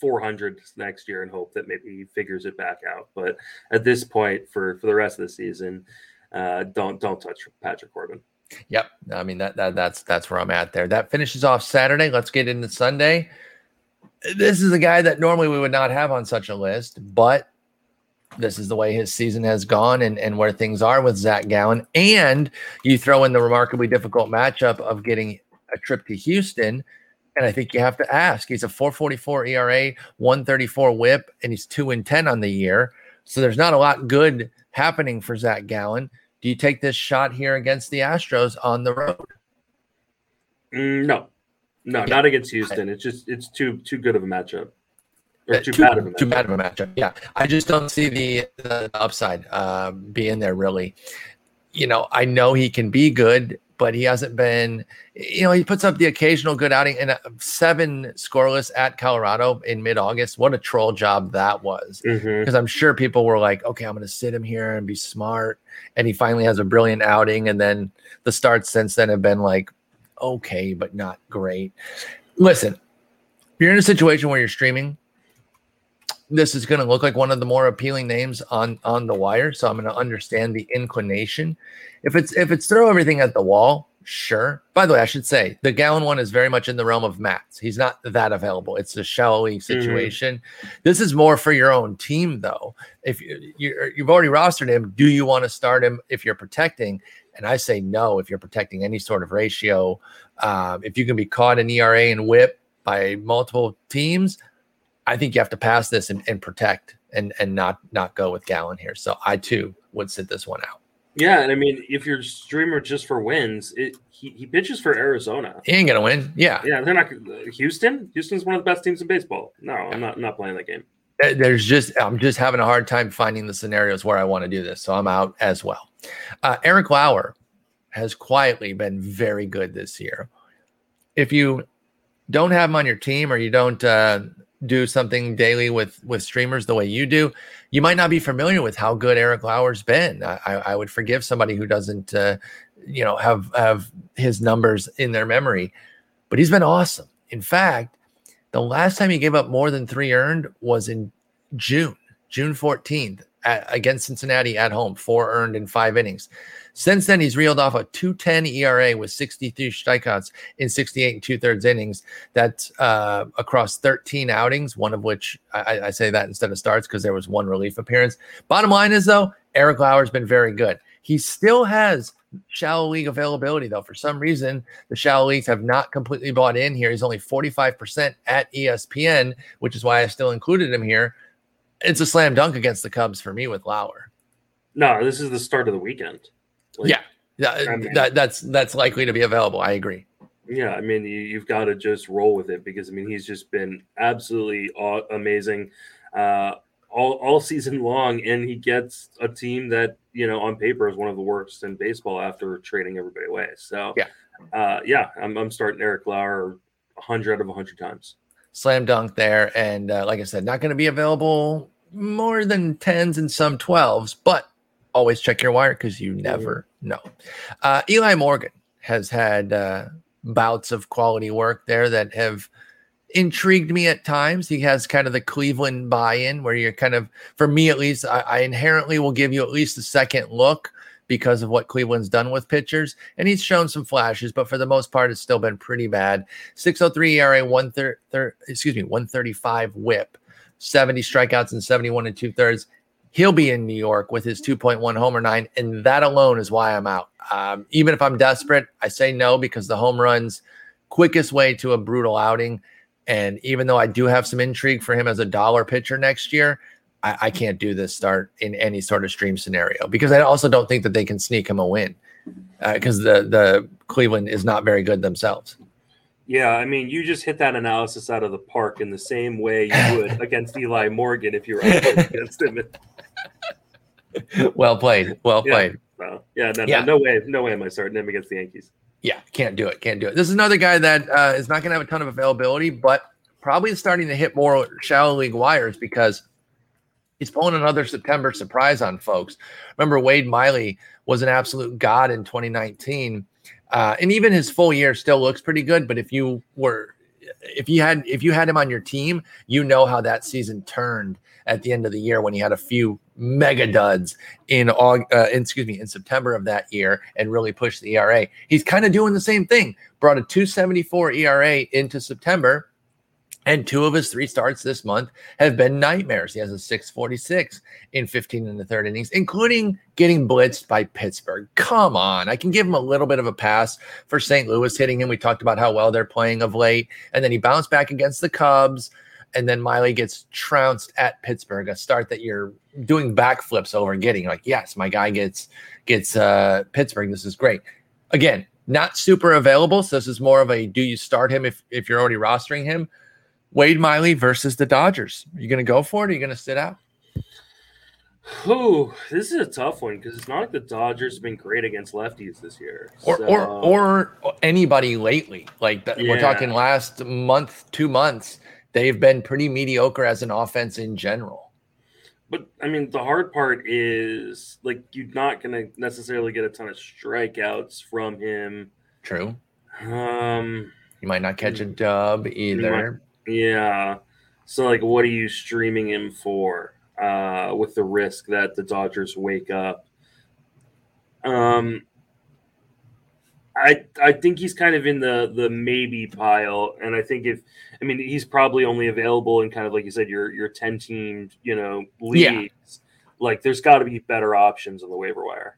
400 next year and hope that maybe he figures it back out. But at this point, for for the rest of the season, uh, don't don't touch Patrick Corbin.
Yep, I mean that, that that's that's where I'm at there. That finishes off Saturday. Let's get into Sunday. This is a guy that normally we would not have on such a list, but this is the way his season has gone and, and where things are with Zach Gallen. And you throw in the remarkably difficult matchup of getting a trip to Houston. And I think you have to ask. He's a 444 ERA, 134 whip, and he's 2 and 10 on the year. So there's not a lot good happening for Zach Gallen. Do you take this shot here against the Astros on the road?
Mm, no, no, yeah. not against Houston. It's just it's too too good of a matchup. Or too, too, bad of a matchup.
Too bad of a matchup. Yeah, I just don't see the, the upside uh, being there really. You know, I know he can be good but he hasn't been. You know, he puts up the occasional good outing and seven scoreless at Colorado in mid-August. What a troll job that was! Because mm-hmm. I'm sure people were like, "Okay, I'm going to sit him here and be smart." And he finally has a brilliant outing, and then the starts since then have been like, okay, but not great. Listen, if you're in a situation where you're streaming, this is going to look like one of the more appealing names on on the wire. So I'm going to understand the inclination. If it's if it's throw everything at the wall, sure. By the way, I should say the Gallen one is very much in the realm of Matz. He's not that available. It's a shallow league mm-hmm. situation. Mm. This is more for your own team, though. If you, you you've already rostered him, do you want to start him if you're protecting? And I say no if you're protecting any sort of ratio. Um, if you can be caught in ERA and WHIP by multiple teams, I think you have to pass this and, and protect and and not not go with Gallen here. So I too would sit this one out.
Yeah, and I mean, if you're streamer just for wins, it he, he pitches for Arizona.
He ain't gonna win. Yeah,
yeah, they're not. Houston, Houston's one of the best teams in baseball. No, I'm not I'm not playing that game.
There's just I'm just having a hard time finding the scenarios where I want to do this, so I'm out as well. Uh, Eric Lauer has quietly been very good this year. If you don't have him on your team or you don't uh, do something daily with with streamers the way you do, you might not be familiar with how good Eric Lauer's been. I, I would forgive somebody who doesn't, uh, you know, have have his numbers in their memory, but he's been awesome. In fact, the last time he gave up more than three earned was in June, June 14th at, against Cincinnati at home, four earned in five innings. Since then, he's reeled off a 210 ERA with 63 strikeouts in 68 and two thirds innings. That's uh, across 13 outings, one of which I, I say that instead of starts because there was one relief appearance. Bottom line is, though, Eric Lauer's been very good. He still has shallow league availability, though. For some reason, the shallow leagues have not completely bought in here. He's only 45% at ESPN, which is why I still included him here. It's a slam dunk against the Cubs for me with Lauer.
No, this is the start of the weekend.
Like, yeah, yeah, I mean, that, that's that's likely to be available. I agree.
Yeah, I mean, you, have got to just roll with it because I mean, he's just been absolutely amazing uh, all all season long, and he gets a team that you know on paper is one of the worst in baseball after trading everybody away. So
yeah,
uh, yeah, I'm I'm starting Eric Lauer hundred out of hundred times.
Slam dunk there, and uh, like I said, not going to be available more than tens and some twelves, but always check your wire because you never know. Uh, Eli Morgan has had uh, bouts of quality work there that have intrigued me at times. He has kind of the Cleveland buy-in where you're kind of, for me at least, I, I, inherently will give you at least a second look because of what Cleveland's done with pitchers. And he's shown some flashes, but for the most part, it's still been pretty bad. 603 ERA, one third, excuse me, 135 whip, 70 strikeouts and 71 and two thirds he'll be in New York with his 2.1 homer nine, and that alone is why I'm out. Um, even if I'm desperate, I say no because the home runs quickest way to a brutal outing. And even though I do have some intrigue for him as a dollar pitcher next year, I, I can't do this start in any sort of stream scenario because I also don't think that they can sneak him a win because uh, the the Cleveland is not very good themselves.
Yeah, I mean, you just hit that analysis out of the park in the same way you would against Eli Morgan if you were against him.
well played. Well played.
Yeah, yeah, no, yeah. No, no, way. No way am I starting him against the Yankees.
Yeah, can't do it. Can't do it. This is another guy that uh, is not going to have a ton of availability, but probably starting to hit more shallow league wires because he's pulling another September surprise on folks. Remember, Wade Miley was an absolute god in 2019 uh, and even his full year still looks pretty good. But if you were, if you had, if you had him on your team, you know how that season turned at the end of the year when he had a few mega duds in August, uh, excuse me, in September of that year and really pushed the ERA. He's kind of doing the same thing. Brought a 274 ERA into September and two of his three starts this month have been nightmares. He has a 646 in 15 in the third innings, including getting blitzed by Pittsburgh. Come on. I can give him a little bit of a pass for St. Louis hitting him. We talked about how well they're playing of late. And then he bounced back against the Cubs. And then Miley gets trounced at Pittsburgh, a start that you're doing backflips over and getting. Like, yes, my guy gets gets uh, Pittsburgh. This is great. Again, not super available. So this is more of a do you start him if if you're already rostering him? Wade Miley versus the Dodgers. Are you going to go for it? Or are you going to sit out?
Oh, this is a tough one because it's not like the Dodgers have been great against lefties this year,
or so. or, or anybody lately. Like the, yeah. we're talking last month, two months, they've been pretty mediocre as an offense in general.
But I mean, the hard part is like you're not going to necessarily get a ton of strikeouts from him.
True.
Um,
you might not catch a dub either.
Yeah. So like what are you streaming him for? Uh with the risk that the Dodgers wake up. Um I I think he's kind of in the the maybe pile, and I think if I mean he's probably only available in kind of like you said your your ten team you know leagues. Yeah. Like there's got to be better options on the waiver wire.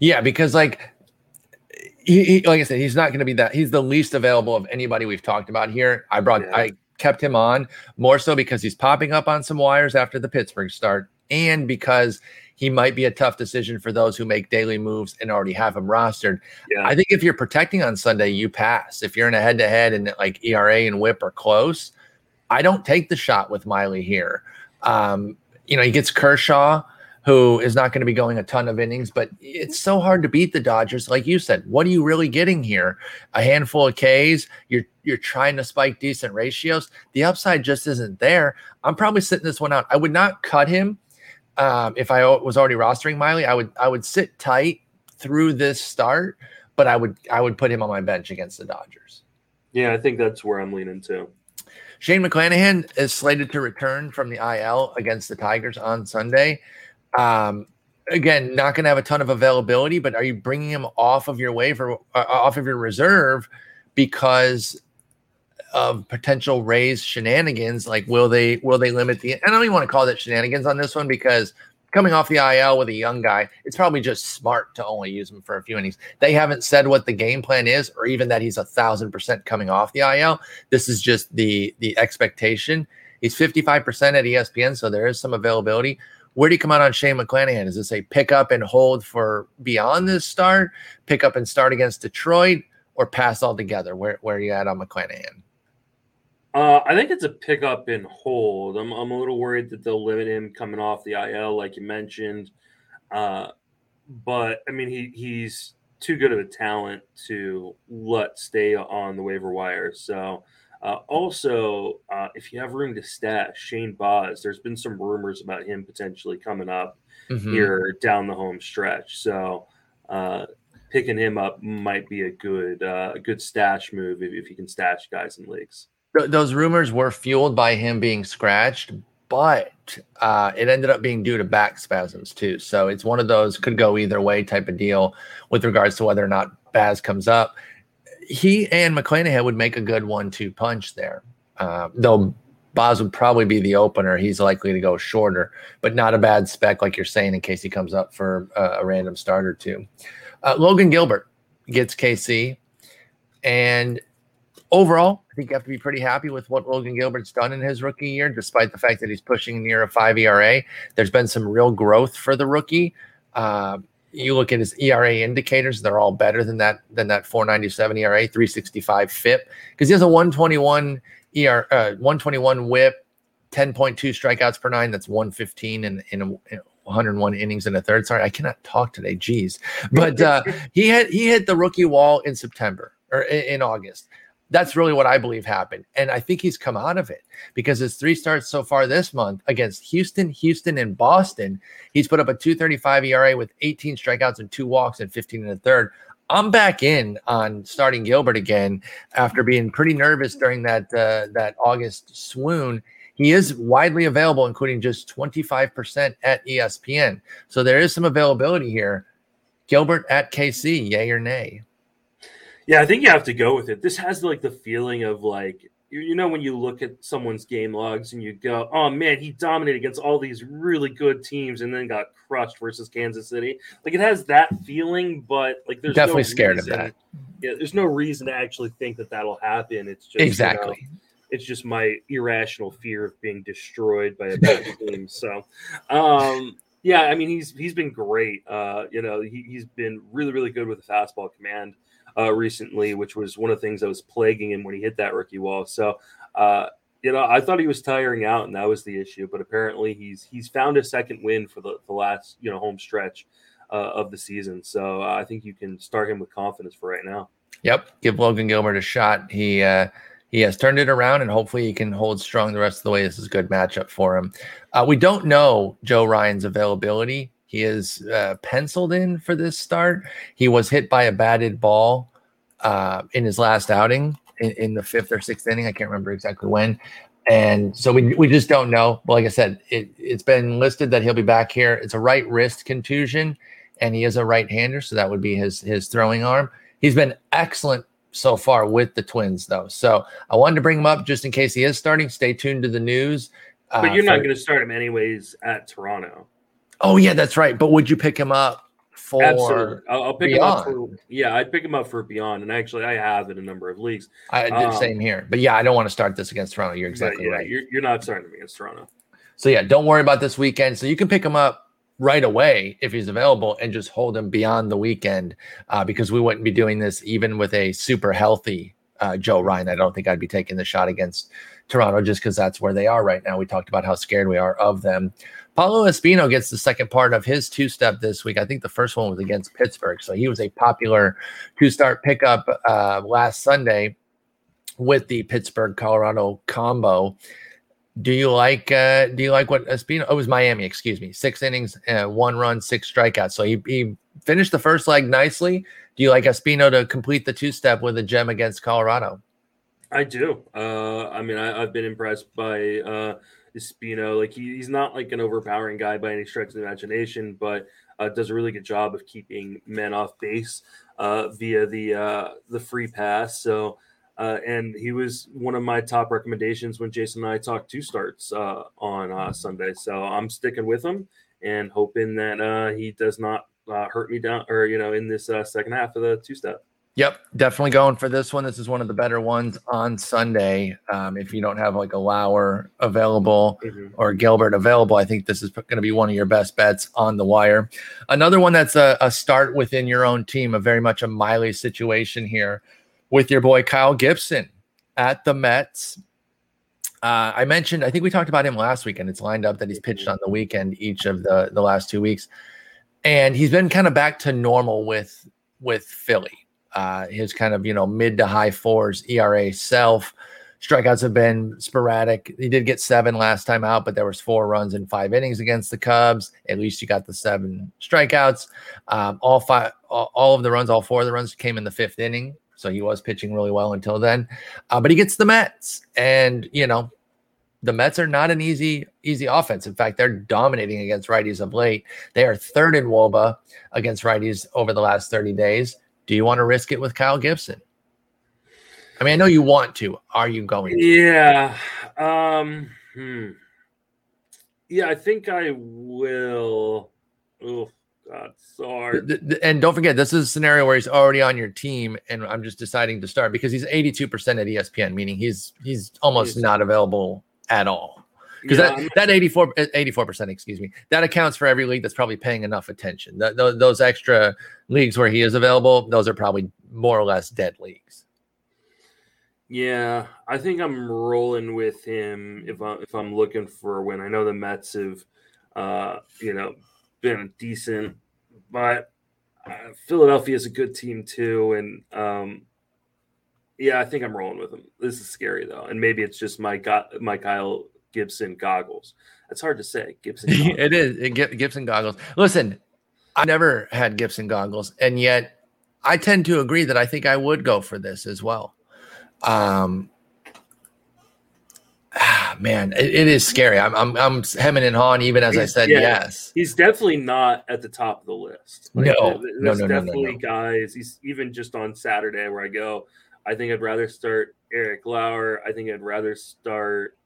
Yeah, because like he, he like I said, he's not going to be that. He's the least available of anybody we've talked about here. I brought yeah. I kept him on more so because he's popping up on some wires after the Pittsburgh start and because he might be a tough decision for those who make daily moves and already have him rostered. Yeah. I think if you're protecting on Sunday, you pass. If you're in a head to head and like ERA and whip are close, I don't take the shot with Miley here. Um, you know, he gets Kershaw who is not going to be going a ton of innings, but it's so hard to beat the Dodgers. Like you said, what are you really getting here? A handful of Ks. You're you're trying to spike decent ratios. The upside just isn't there. I'm probably sitting this one out. I would not cut him um, if I was already rostering Miley. I would I would sit tight through this start, but I would I would put him on my bench against the Dodgers.
Yeah, I think that's where I'm leaning to.
Shane McClanahan is slated to return from the IL against the Tigers on Sunday. Um, again, not going to have a ton of availability, but are you bringing him off of your waiver, uh, off of your reserve because of potential Rays shenanigans? Like, will they will they limit the? And I don't even want to call that shenanigans on this one because coming off the IL with a young guy, it's probably just smart to only use him for a few innings. They haven't said what the game plan is, or even that he's a thousand percent coming off the IL. This is just the the expectation. He's 55% at ESPN, so there is some availability. Where do you come out on Shane McClanahan? Is this a pick up and hold for beyond this start, pick up and start against Detroit, or pass altogether? Where where are you at on McClanahan?
Uh, I think it's a pick up and hold. I'm, I'm a little worried that they'll limit him coming off the IL, like you mentioned. Uh, but I mean, he he's too good of a talent to let stay on the waiver wire. So, uh, also, uh, if you have room to stash Shane Baz, there's been some rumors about him potentially coming up mm-hmm. here down the home stretch. So, uh, picking him up might be a good uh, a good stash move if, if you can stash guys in leagues
th- those rumors were fueled by him being scratched, but uh, it ended up being due to back spasms too. So it's one of those could go either way type of deal with regards to whether or not Baz comes up. He and McClanahan would make a good one-two punch there, uh, though. Baz would probably be the opener. He's likely to go shorter, but not a bad spec, like you're saying, in case he comes up for uh, a random starter too. Uh, Logan Gilbert gets KC, and overall, I think you have to be pretty happy with what Logan Gilbert's done in his rookie year, despite the fact that he's pushing near a five ERA. There's been some real growth for the rookie. Uh, you look at his ERA indicators; they're all better than that than that 497 ERA, 365 FIP, because he has a 121 ER, uh, 121 WHIP, 10.2 strikeouts per nine. That's 115 in in, a, in 101 innings in a third. Sorry, I cannot talk today. Jeez, but uh, he had he hit the rookie wall in September or in, in August that's really what I believe happened. And I think he's come out of it because his three starts so far this month against Houston, Houston, and Boston, he's put up a 235 ERA with 18 strikeouts and two walks and 15 in the third. I'm back in on starting Gilbert again after being pretty nervous during that uh, that August swoon. He is widely available, including just 25% at ESPN. So there is some availability here. Gilbert at KC, yay or nay?
Yeah, I think you have to go with it. This has like the feeling of like you know when you look at someone's game logs and you go, "Oh man, he dominated against all these really good teams and then got crushed versus Kansas City." Like it has that feeling, but like there's
definitely
no
scared
reason,
of that.
Yeah, there's no reason to actually think that that'll happen. It's just
exactly.
You know, it's just my irrational fear of being destroyed by a bad team. So, um, yeah, I mean he's he's been great. Uh, you know, he, he's been really really good with the fastball command uh, recently, which was one of the things that was plaguing him when he hit that rookie wall. So, uh, you know, I thought he was tiring out, and that was the issue. But apparently, he's he's found a second win for the, the last you know home stretch uh, of the season. So uh, I think you can start him with confidence for right now.
Yep, give Logan Gilbert a shot. He uh, he has turned it around, and hopefully, he can hold strong the rest of the way. This is a good matchup for him. Uh, we don't know Joe Ryan's availability. He is uh, penciled in for this start. He was hit by a batted ball uh, in his last outing in, in, the fifth or sixth inning. I can't remember exactly when. And so we, we just don't know. But like I said, it, it's been listed that he'll be back here. It's a right wrist contusion, and he is a right hander. So that would be his, his throwing arm. He's been excellent so far with the Twins, though. So I wanted to bring him up just in case he is starting. Stay tuned to the news.
But you're uh, not going to start him anyways at Toronto.
Oh yeah, that's right. But would you pick him up for?
Absolutely, I'll, I'll pick beyond? him up for. Yeah, I'd pick him up for beyond, and actually, I have in a number of leagues.
I did um, same here, but yeah, I don't want to start this against Toronto. You're exactly
yeah,
right.
You're, you're not starting him against Toronto.
So yeah, don't worry about this weekend. So you can pick him up right away if he's available and just hold him beyond the weekend uh, because we wouldn't be doing this even with a super healthy uh, Joe Ryan. I don't think I'd be taking the shot against Toronto just because that's where they are right now. We talked about how scared we are of them. Paolo Espino gets the second part of his two step this week. I think the first one was against Pittsburgh. So he was a popular two start pickup uh, last Sunday with the Pittsburgh Colorado combo. Do you like uh, do you like what Espino? Oh, it was Miami, excuse me. Six innings, uh, one run, six strikeouts. So he, he finished the first leg nicely. Do you like Espino to complete the two step with a gem against Colorado?
I do. Uh, I mean, I, have been impressed by uh, Espino. Like he, he's not like an overpowering guy by any stretch of the imagination, but uh, does a really good job of keeping men off base uh, via the uh, the free pass. So, uh, and he was one of my top recommendations when Jason and I talked two starts uh, on uh, Sunday. So I'm sticking with him and hoping that uh, he does not uh, hurt me down or you know in this uh, second half of the two step.
Yep, definitely going for this one. This is one of the better ones on Sunday. Um, if you don't have like a Lauer available mm-hmm. or Gilbert available, I think this is going to be one of your best bets on the wire. Another one that's a, a start within your own team, a very much a Miley situation here with your boy Kyle Gibson at the Mets. Uh, I mentioned, I think we talked about him last week, and it's lined up that he's pitched on the weekend each of the the last two weeks, and he's been kind of back to normal with with Philly uh, his kind of you know mid to high fours ERA self. Strikeouts have been sporadic. He did get seven last time out, but there was four runs in five innings against the Cubs. At least you got the seven strikeouts. Um, all five, all, all, of the runs, all four of the runs came in the fifth inning. So he was pitching really well until then. Uh, but he gets the Mets, and you know the Mets are not an easy easy offense. In fact, they're dominating against righties of late. They are third in WOBA against righties over the last 30 days. Do you want to risk it with Kyle Gibson? I mean, I know you want to. Are you going?
To? Yeah. Um, hmm. Yeah, I think I will. Oh God, sorry.
And don't forget, this is a scenario where he's already on your team, and I'm just deciding to start because he's 82% at ESPN, meaning he's he's almost he's, not available at all because yeah, that, that 84 84% excuse me that accounts for every league that's probably paying enough attention. Those extra leagues where he is available those are probably more or less dead leagues.
Yeah i think i'm rolling with him if, I, if i'm looking for a win. I know the mets have uh, you know been decent but uh, philadelphia is a good team too and um, yeah, I think I'm rolling with him. This is scary though, and maybe it's just my my Kyle Gibson goggles. That's hard to say. Gibson.
it is it, Gibson goggles. Listen, I never had Gibson goggles, and yet I tend to agree that I think I would go for this as well. Um, ah, man, it, it is scary. I'm, I'm, I'm hemming and hawing, even as he's, I said yeah, yes.
He's definitely not at the top of the list.
Like, no, no, no,
definitely
no, no,
guys. He's even just on Saturday where I go. I think I'd rather start Eric Lauer. I think I'd rather start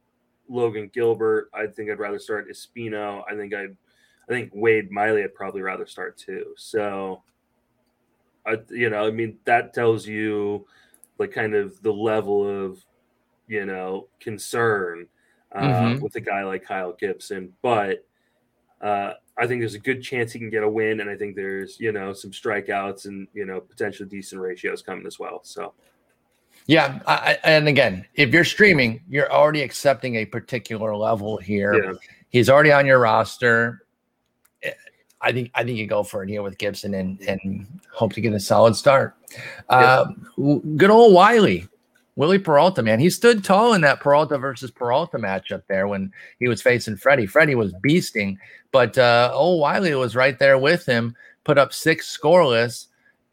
Logan Gilbert. I think I'd rather start Espino. I think I'd I think Wade Miley I'd probably rather start too. So I you know, I mean that tells you like kind of the level of you know concern uh, mm-hmm. with a guy like Kyle Gibson. But uh, I think there's a good chance he can get a win, and I think there's you know some strikeouts and you know potentially decent ratios coming as well. So
yeah, I, and again, if you're streaming, you're already accepting a particular level here. Yeah. He's already on your roster. I think I think you go for it here with Gibson and and hope to get a solid start. Uh, good old Wiley, Wily Peralta, man, he stood tall in that Peralta versus Peralta matchup there when he was facing Freddie. Freddie was beasting, but uh, old Wiley was right there with him. Put up six scoreless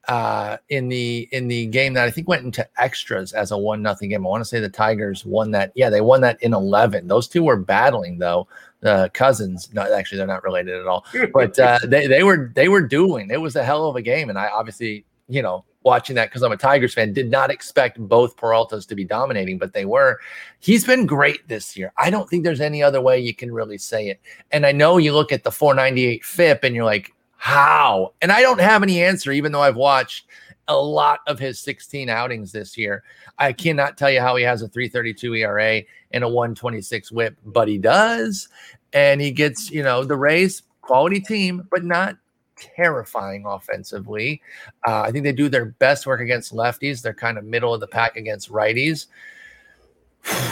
uh, in the in the game that I think went into extras as a one nothing game. I want to say the Tigers won that. Yeah, they won that in eleven. Those two were battling though. The cousins, no, actually they're not related at all, but uh, they they were they were dueling. It was a hell of a game, and I obviously you know watching that because I'm a Tigers fan did not expect both Peraltas to be dominating, but they were. He's been great this year. I don't think there's any other way you can really say it. And I know you look at the 498 FIP and you're like, how? And I don't have any answer, even though I've watched a lot of his 16 outings this year. I cannot tell you how he has a 332 ERA and a 126 whip, but he does. And he gets, you know, the Rays, quality team, but not terrifying offensively. Uh, I think they do their best work against lefties. They're kind of middle of the pack against righties.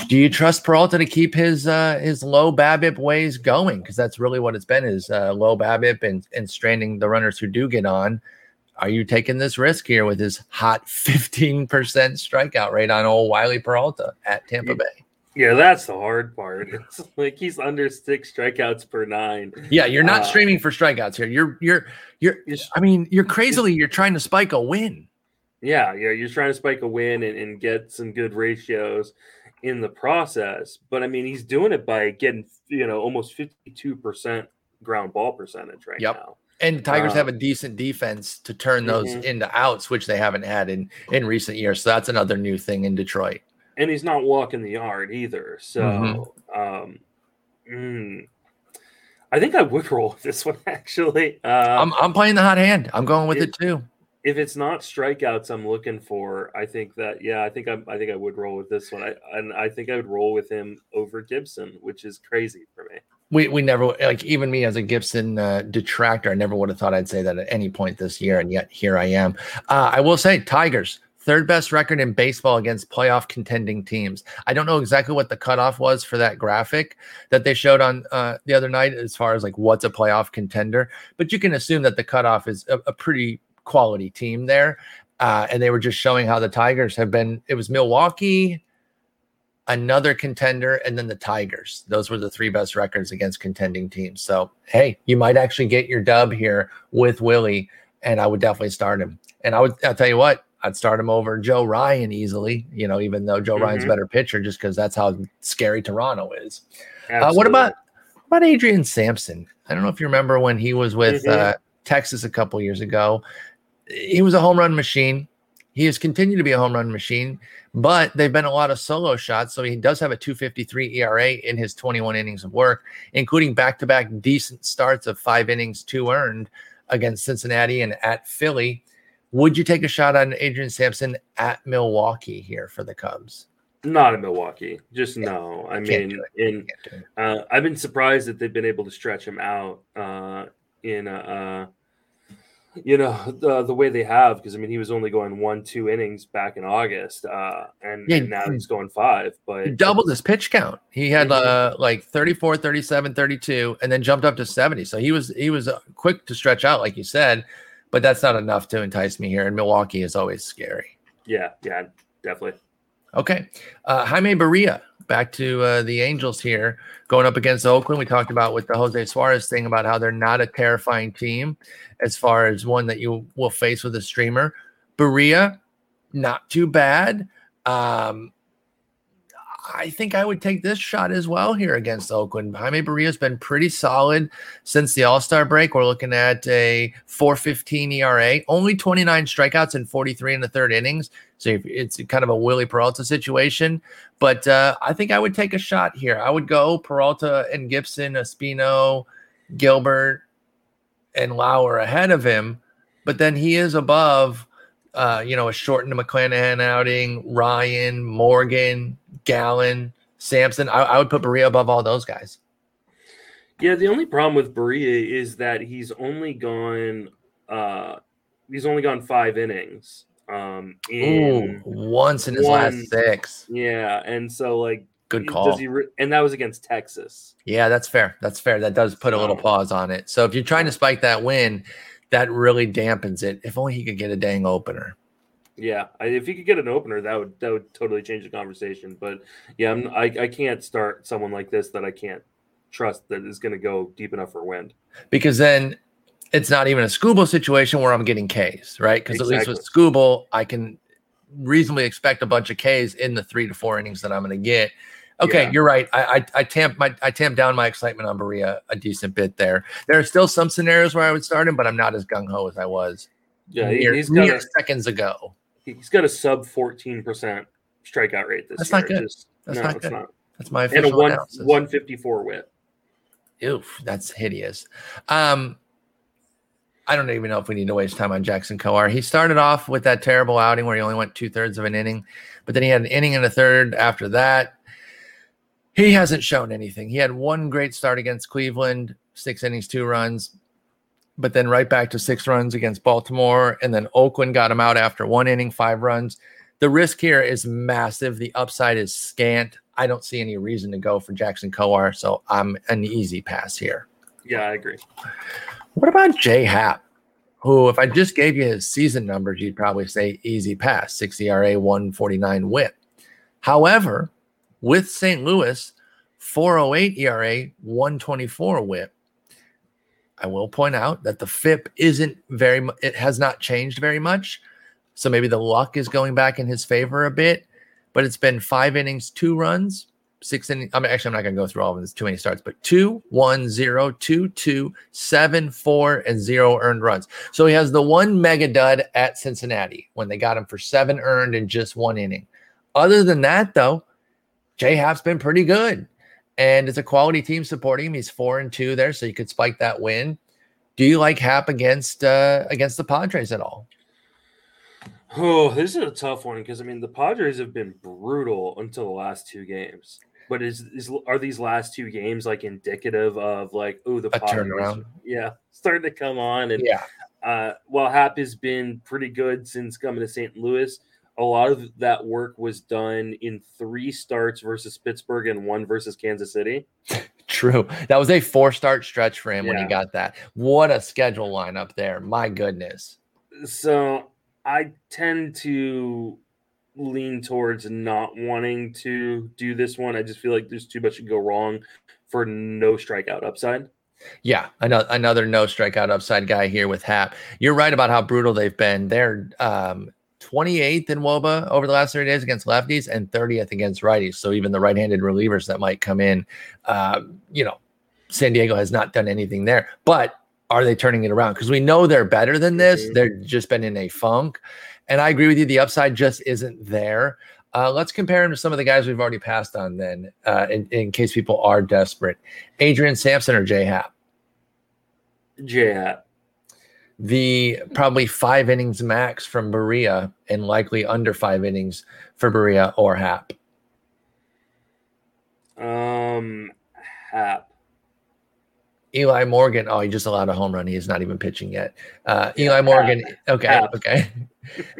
Do you trust Peralta to keep his uh, his low BABIP ways going? Because that's really what it's been is uh, low BABIP and and straining the runners who do get on. Are you taking this risk here with his hot 15% strikeout rate on old Wiley Peralta at Tampa Bay?
Yeah, that's the hard part. It's like he's under six strikeouts per nine.
Yeah, you're not uh, streaming for strikeouts here. You're you're you're I mean, you're crazily you're trying to spike a win.
Yeah, yeah, you're trying to spike a win and, and get some good ratios in the process. But I mean, he's doing it by getting you know almost 52 percent ground ball percentage right
Yep.
now.
And Tigers
Um,
have a decent defense to turn those
Mhm.
into outs, which they haven't had in in recent years. So that's another new thing in Detroit.
and he's not walking the yard either. So,
Mhm.
um, mm, I think I would roll with this one actually. Uh,
I'm I'm playing the hot hand. I'm going with
it-
it too.
If it's not strikeouts I'm looking for, I think that yeah, I think I'm, I think I would roll with this one. I and I think I would roll with him over Gibson, which is crazy for me.
We we never like even me as a Gibson uh, detractor. I never would have thought I'd say that at any point this year, and yet here I am. Uh, I will say Tigers third best record in baseball against playoff contending teams. I don't know exactly what the cutoff was for that graphic that they showed on uh, the other night as far as like what's a playoff contender, but you can assume that the cutoff is a, a pretty quality team there. Uh, and they were just showing how the Tigers have been. It was Milwaukee, another contender, and then the Tigers. Those were the three best records against contending teams. So, hey, you might actually get your dub here with Willie, and I would definitely start him. And I would, I'll tell you what, I'd start him over Joe Ryan easily, you know, even though Joe Ryan's a
Mhm.
better pitcher, just because that's how scary Toronto is. Uh, what about what about Adrian Sampson? I don't know if you remember when he was with
Mhm.
uh, Texas a couple years ago. He was a home run machine. He has continued to be a home run machine, but they've been a lot of solo shots. So he does have a 253 ERA in his 21 innings of work, including back to back decent starts of five innings, two earned against Cincinnati and at Philly. Would you take a shot on Adrian Sampson at Milwaukee here for the Cubs?
not in Milwaukee? Just no. I mean, in
Can't do it.
Uh, I've been surprised that they've been able to stretch him out uh, in, a. uh, you know, the, the way they have. Because I mean, he was only going one, two innings back in August, uh, and,
Yeah,
and now he's going five. But
He doubled his pitch count. He had uh, like 34, 37, 32, and then jumped up to 70. So he was he was uh, quick to stretch out, like you said, but that's not enough to entice me here. And Milwaukee is always scary.
yeah, yeah, definitely.
Okay. Uh, Jaime Barria back to uh, the Angels here, going up against Oakland. We talked about with the Jose Suarez thing about how they're not a terrifying team as far as one that you will face with a streamer. Barria, not too bad. Um, I think I would take this shot as well here against Oakland. Jaime Barria has been pretty solid since the All Star break. We're looking at a 4.15 ERA, only 29 strikeouts and 43 in the third innings. So it's kind of a Willie Peralta situation. But uh, I think I would take a shot here. I would go Peralta and Gibson, Espino, Gilbert, and Lauer ahead of him. But then he is above, uh, you know, a shortened McClanahan outing, Ryan, Morgan, Gallen, Sampson. I, I would put Barria above all those guys.
Yeah, the only problem with Barria is that he's only gone, uh, he's only gone five innings. Um,
Ooh, once in his
one-
last six.
yeah, and so like,
Good
does
call.
he? Re- and that was against Texas.
Yeah, that's fair. That's fair. That does put a little pause on it. So if you're trying to spike that win, that really dampens it. If only he could get a dang opener.
Yeah, I, if you could get an opener, that would that would totally change the conversation. But yeah, I'm, I I can't start someone like this that I can't trust that is going to go deep enough for wind.
Because then it's not even a Skubal situation where I'm getting Ks, right? Because at least with Skubal, I can reasonably expect a bunch of Ks in the three to four innings that I'm going to get. Okay,
Yeah.
you're right. I, I I tamp my I tamp down my excitement on Barria a decent bit there. There are still some scenarios where I would start him, but I'm not as gung ho as I was
Yeah, he,
mere,
he's got
mere
a,
seconds ago.
He's got a sub fourteen percent strikeout rate this
That's
year.
not good.
Just,
That's
no,
not
it's
good.
not.
That's my
And a one
analysis.
one fifty four whip.
Oof, that's hideous. Um, I don't even know if we need to waste time on Jackson Kowar. He started off with that terrible outing where he only went two thirds of an inning, but then he had an inning and a third after that. He hasn't shown anything. He had one great start against Cleveland, six innings, two runs, but then right back to six runs against Baltimore. And then Oakland got him out after one inning, five runs. The risk here is massive. The upside is scant. I don't see any reason to go for Jackson Kowar, so I'm an easy pass here.
Yeah, I agree.
What about Jay Happ, who, if I just gave you his season numbers, you'd probably say easy pass, 6 ERA, 149 whip. However, with St. Louis, 408 ERA, 124 whip. I will point out that the FIP isn't very mu- it has not changed very much. So maybe the luck is going back in his favor a bit. But it's been five innings, two runs, six innings. I mean, actually, I'm not going to go through all of them. There's too many starts, but two, one, zero, two, two, seven, four, and zero earned runs. So he has the one mega dud at Cincinnati when they got him for seven earned in just one inning. Other than that, though, J Happ's been pretty good. And it's a quality team supporting him. He's four and two there, so you could spike that win. Do you like Happ against uh against the Padres at all?
Oh, this is a tough one because I mean the Padres have been brutal until the last two games. But is is are these last two games like indicative of like oh the
a
Padres,
turnaround?
Yeah, starting to come on and
Yeah,
uh, while Happ has been pretty good since coming to St. Louis, a lot of that work was done in three starts versus Pittsburgh and one versus Kansas City.
true. That was a four start stretch for him when he got that. What a schedule lineup there! My goodness.
So I tend to lean towards not wanting to do this one. I just feel like there's too much to go wrong for no strikeout upside.
Yeah, another another no strikeout upside guy here with Happ. You're right about how brutal they've been. They're um 28th in WOBA over the last 30 days against lefties and 30th against righties. So even the right-handed relievers that might come in, um, you know, San Diego has not done anything there. But are they turning it around? Because we know they're better than this.
Mhm.
they've just been in a funk. And I agree with you. The upside just isn't there. Uh, let's compare him to some of the guys we've already passed on then, uh, in, in case people are desperate. Adrian Sampson or Jay Happ?
J Happ.
The probably five innings max from Barria and likely under five innings for Barria or Happ.
Um Happ.
Eli Morgan, oh, he just allowed a home run. He is not even pitching yet. Uh, Eli Morgan, okay,
Happ.
okay.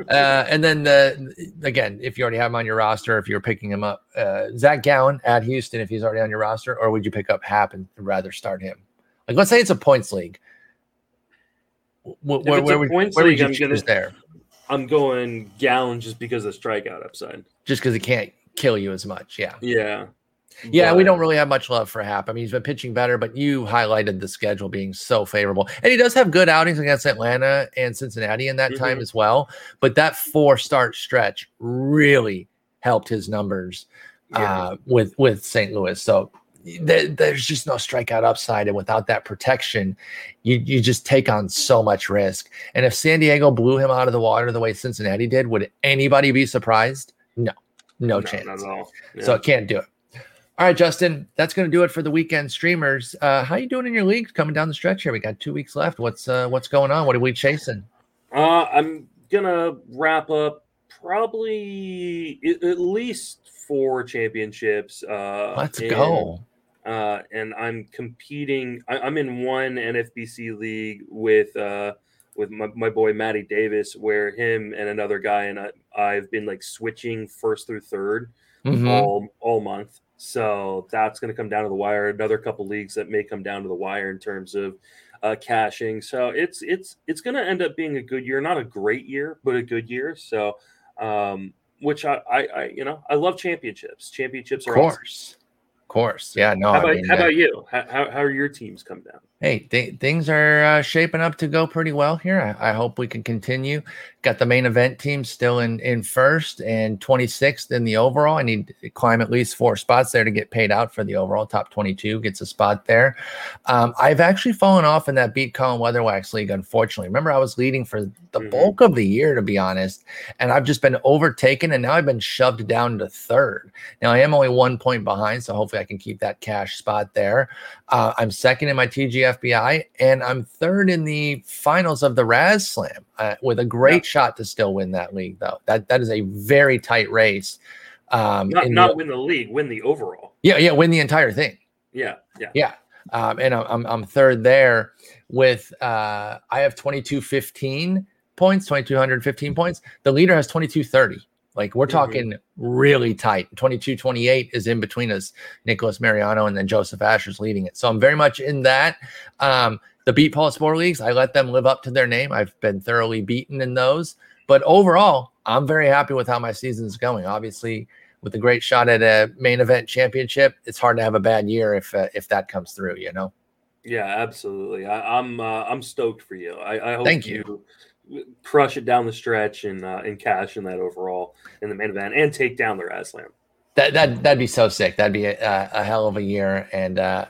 Uh, and then the again, if you already have him on your roster, if you're picking him up, uh, Zac Gallen at Houston, if he's already on your roster, or would you pick up Happ and rather start him? Like, let's say it's a points league. Wh- Where,
If
where,
it's a
would,
points
where would
league,
you
I'm
choose
gonna-
there?
I'm going Gallen just because of the strikeout upside.
Just because it can't kill you as much, yeah.
Yeah.
Yeah, we don't really have much love for Happ. I mean, he's been pitching better, but you highlighted the schedule being so favorable. And he does have good outings against Atlanta and Cincinnati in that time
Mhm.
as well. But that four start stretch really helped his numbers
Yeah.
uh, with with St. Louis. So there, there's just no strikeout upside, and without that protection, you you just take on so much risk. And if San Diego blew him out of the water the way Cincinnati did, would anybody be surprised? No, no, chance.
Not at all.
So
Yeah.
it can't do it. All right, Justin, that's going to do it for the weekend streamers. Uh, how you doing in your leagues coming down the stretch here? We got two weeks left. What's uh, what's going on? What are we chasing?
Uh, I'm gonna wrap up probably at least four championships. Uh,
Let's
and,
go.
Uh, and I'm competing. I, I'm in one NFBC league with uh, with my, my boy Matty Davis, where him and another guy and I, I've been like switching first through third
Mhm.
all all month. So that's going to come down to the wire. Another couple leagues that may come down to the wire in terms of uh, cashing. So it's it's it's going to end up being a good year, not a great year, but a good year. So, um, which I, I, I you know I love championships. Championships
Of
are awesome.
course, of course. Yeah, no.
How
I
about
mean,
how about you? How, how, how are your teams come down?
Hey, th- things are uh, shaping up to go pretty well here. I, I hope we can continue. Got the main event team still in in first and 26th in the overall. I need to climb at least four spots there to get paid out for the overall. Top 22 gets a spot there. Um, I've actually fallen off in that beat Colin Weatherwax league, unfortunately. Remember, I was leading for the
Mhm.
bulk of the year, to be honest, and I've just been overtaken, and now I've been shoved down to third. Now I am only one point behind, so hopefully I can keep that cash spot there. Uh, I'm second in my TGFBI, and I'm third in the finals of the Raz Slam uh, with a great shot to still win that league, though. That that is a very tight race. Um,
Not not
the-
win the league, win the overall.
yeah, yeah, win the entire thing.
Yeah, yeah.
Yeah. Um, and I'm, I'm, I'm third there with, uh, I have 2215 points, 2215 points. The leader has 2230. Like we're
Mhm.
talking really tight. 2228 is in between us, Nicholas Mariano, and then Joseph Asher's leading it. So I'm very much in that. Um, the Beat Paul Sporer Leagues, I let them live up to their name. I've been thoroughly beaten in those. But overall, I'm very happy with how my season's going. Obviously, with a great shot at a main event championship, it's hard to have a bad year if uh, if that comes through. You know.
Yeah, absolutely. I, I'm uh, I'm stoked for you. I, I hope
Thank you.
Crush it down the stretch and uh, and cash in that overall in the main event and take down the Aslam.
That that that'd be so sick. That'd be a, a hell of a year and uh,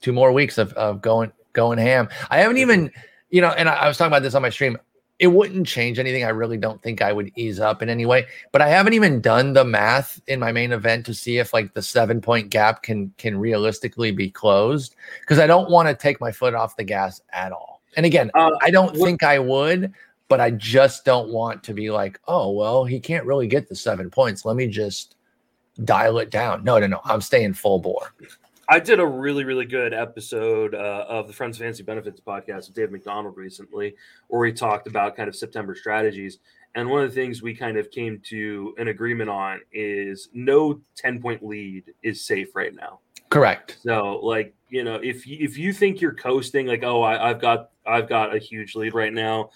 two more weeks of, of going going ham. I haven't even, you know, and I, I was talking about this on my stream. It wouldn't change anything. I really don't think I would ease up in any way. But I haven't even done the math in my main event to see if like the seven point gap can can realistically be closed because I don't want to take my foot off the gas at all. And again, uh, I don't what, think I would, but I just don't want to be like, oh well, he can't really get the seven points. Let me just dial it down. No, no, no. I'm staying full bore.
I did a really, really good episode uh, of the Friends Fantasy Benefits podcast with Dave McDonald recently, where we talked about kind of September strategies. And one of the things we kind of came to an agreement on is no 10 point lead is safe right now.
Correct.
So, like, you know, if you, if you think you're coasting, like, oh, I, I've got I've got a huge lead right now,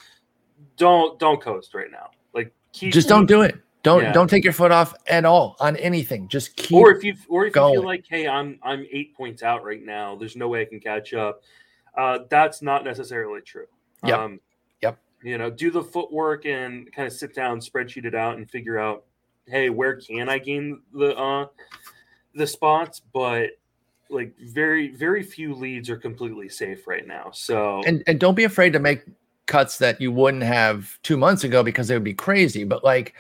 don't don't coast right now. Like,
keep, just don't do it. Don't yeah. don't take your foot off at all on anything. Just keep.
Or if you or if going. you feel like, hey, I'm I'm eight points out right now. There's no way I can catch up. Uh, that's not necessarily true.
Yep. Um, yep.
You know, do the footwork and kind of sit down, spreadsheet it out, and figure out, hey, where can I gain the uh, the spots? But like very very few leads are completely safe right now. So
and and don't be afraid to make cuts that you wouldn't have two months ago because they would be crazy. But like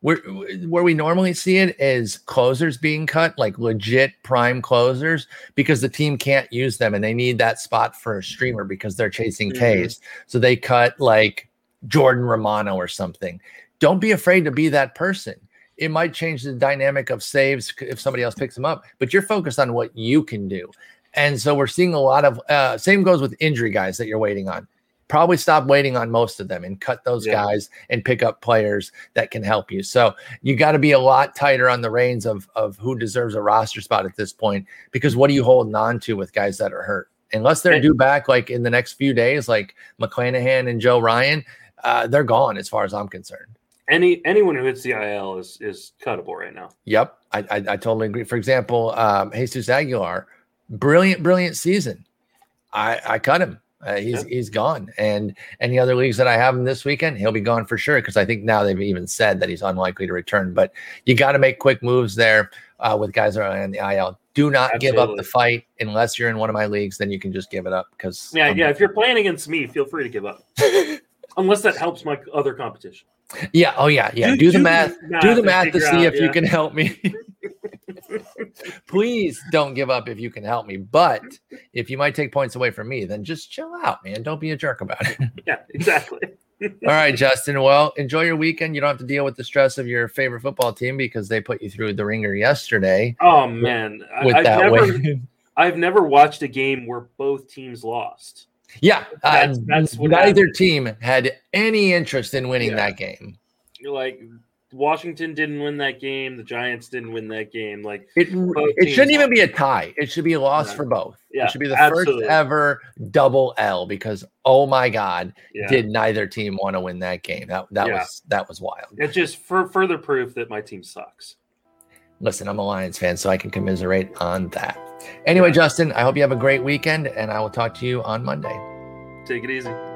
where where we normally see it is closers being cut, like legit prime closers, because the team can't use them and they need that spot for a streamer because they're chasing mm-hmm. Ks. So they cut like Jordan Romano or something. Don't be afraid to be that person. It might change the dynamic of saves if somebody else picks them up, but you're focused on what you can do. And so we're seeing a lot of uh, same goes with injury guys that you're waiting on probably stop waiting on most of them and cut those yeah. guys and pick up players that can help you. So you got to be a lot tighter on the reins of of who deserves a roster spot at this point because what are you holding on to with guys that are hurt? Unless they're due back like in the next few days, like McClanahan and Joe Ryan, uh, they're gone as far as I'm concerned.
Any anyone who hits the IL is is cuttable right now.
Yep, I I, I totally agree. For example, um, Jesus Aguilar, brilliant brilliant season. I I cut him uh, he's yeah. he's gone. And any other leagues that I have him this weekend, he'll be gone for sure. Because I think now they've even said that he's unlikely to return. But you got to make quick moves there uh, with guys that are on the IL. Do not Absolutely. give up the fight unless you're in one of my leagues. Then you can just give it up. Because
yeah, yeah. If you're playing against me, feel free to give up. unless that helps my other competition.
Yeah. Oh yeah. Yeah. Do, do, do the math. math. Do the math to see out, if yeah. you can help me. Please don't give up if you can help me. But if you might take points away from me, then just chill out, man. Don't be a jerk about it.
Yeah, exactly.
All right, Justin. Well, enjoy your weekend. You don't have to deal with the stress of your favorite football team because they put you through the ringer yesterday.
Oh man, with I've that never, win. I've never watched a game where both teams lost.
Yeah, that's, uh, that's neither happened. team had any interest in winning yeah. that game.
You're like Washington didn't win that game. The Giants didn't win that game. Like
it, it shouldn't even be a tie. It should be a loss yeah. for both. Yeah, it should be the absolutely. first ever double L because oh my god, yeah. did neither team want to win that game? That that yeah. was that was wild.
It's just for further proof that my team sucks.
Listen, I'm a Lions fan, so I can commiserate on that. Anyway, Justin, I hope you have a great weekend, and I will talk to you on Monday.
Take it easy.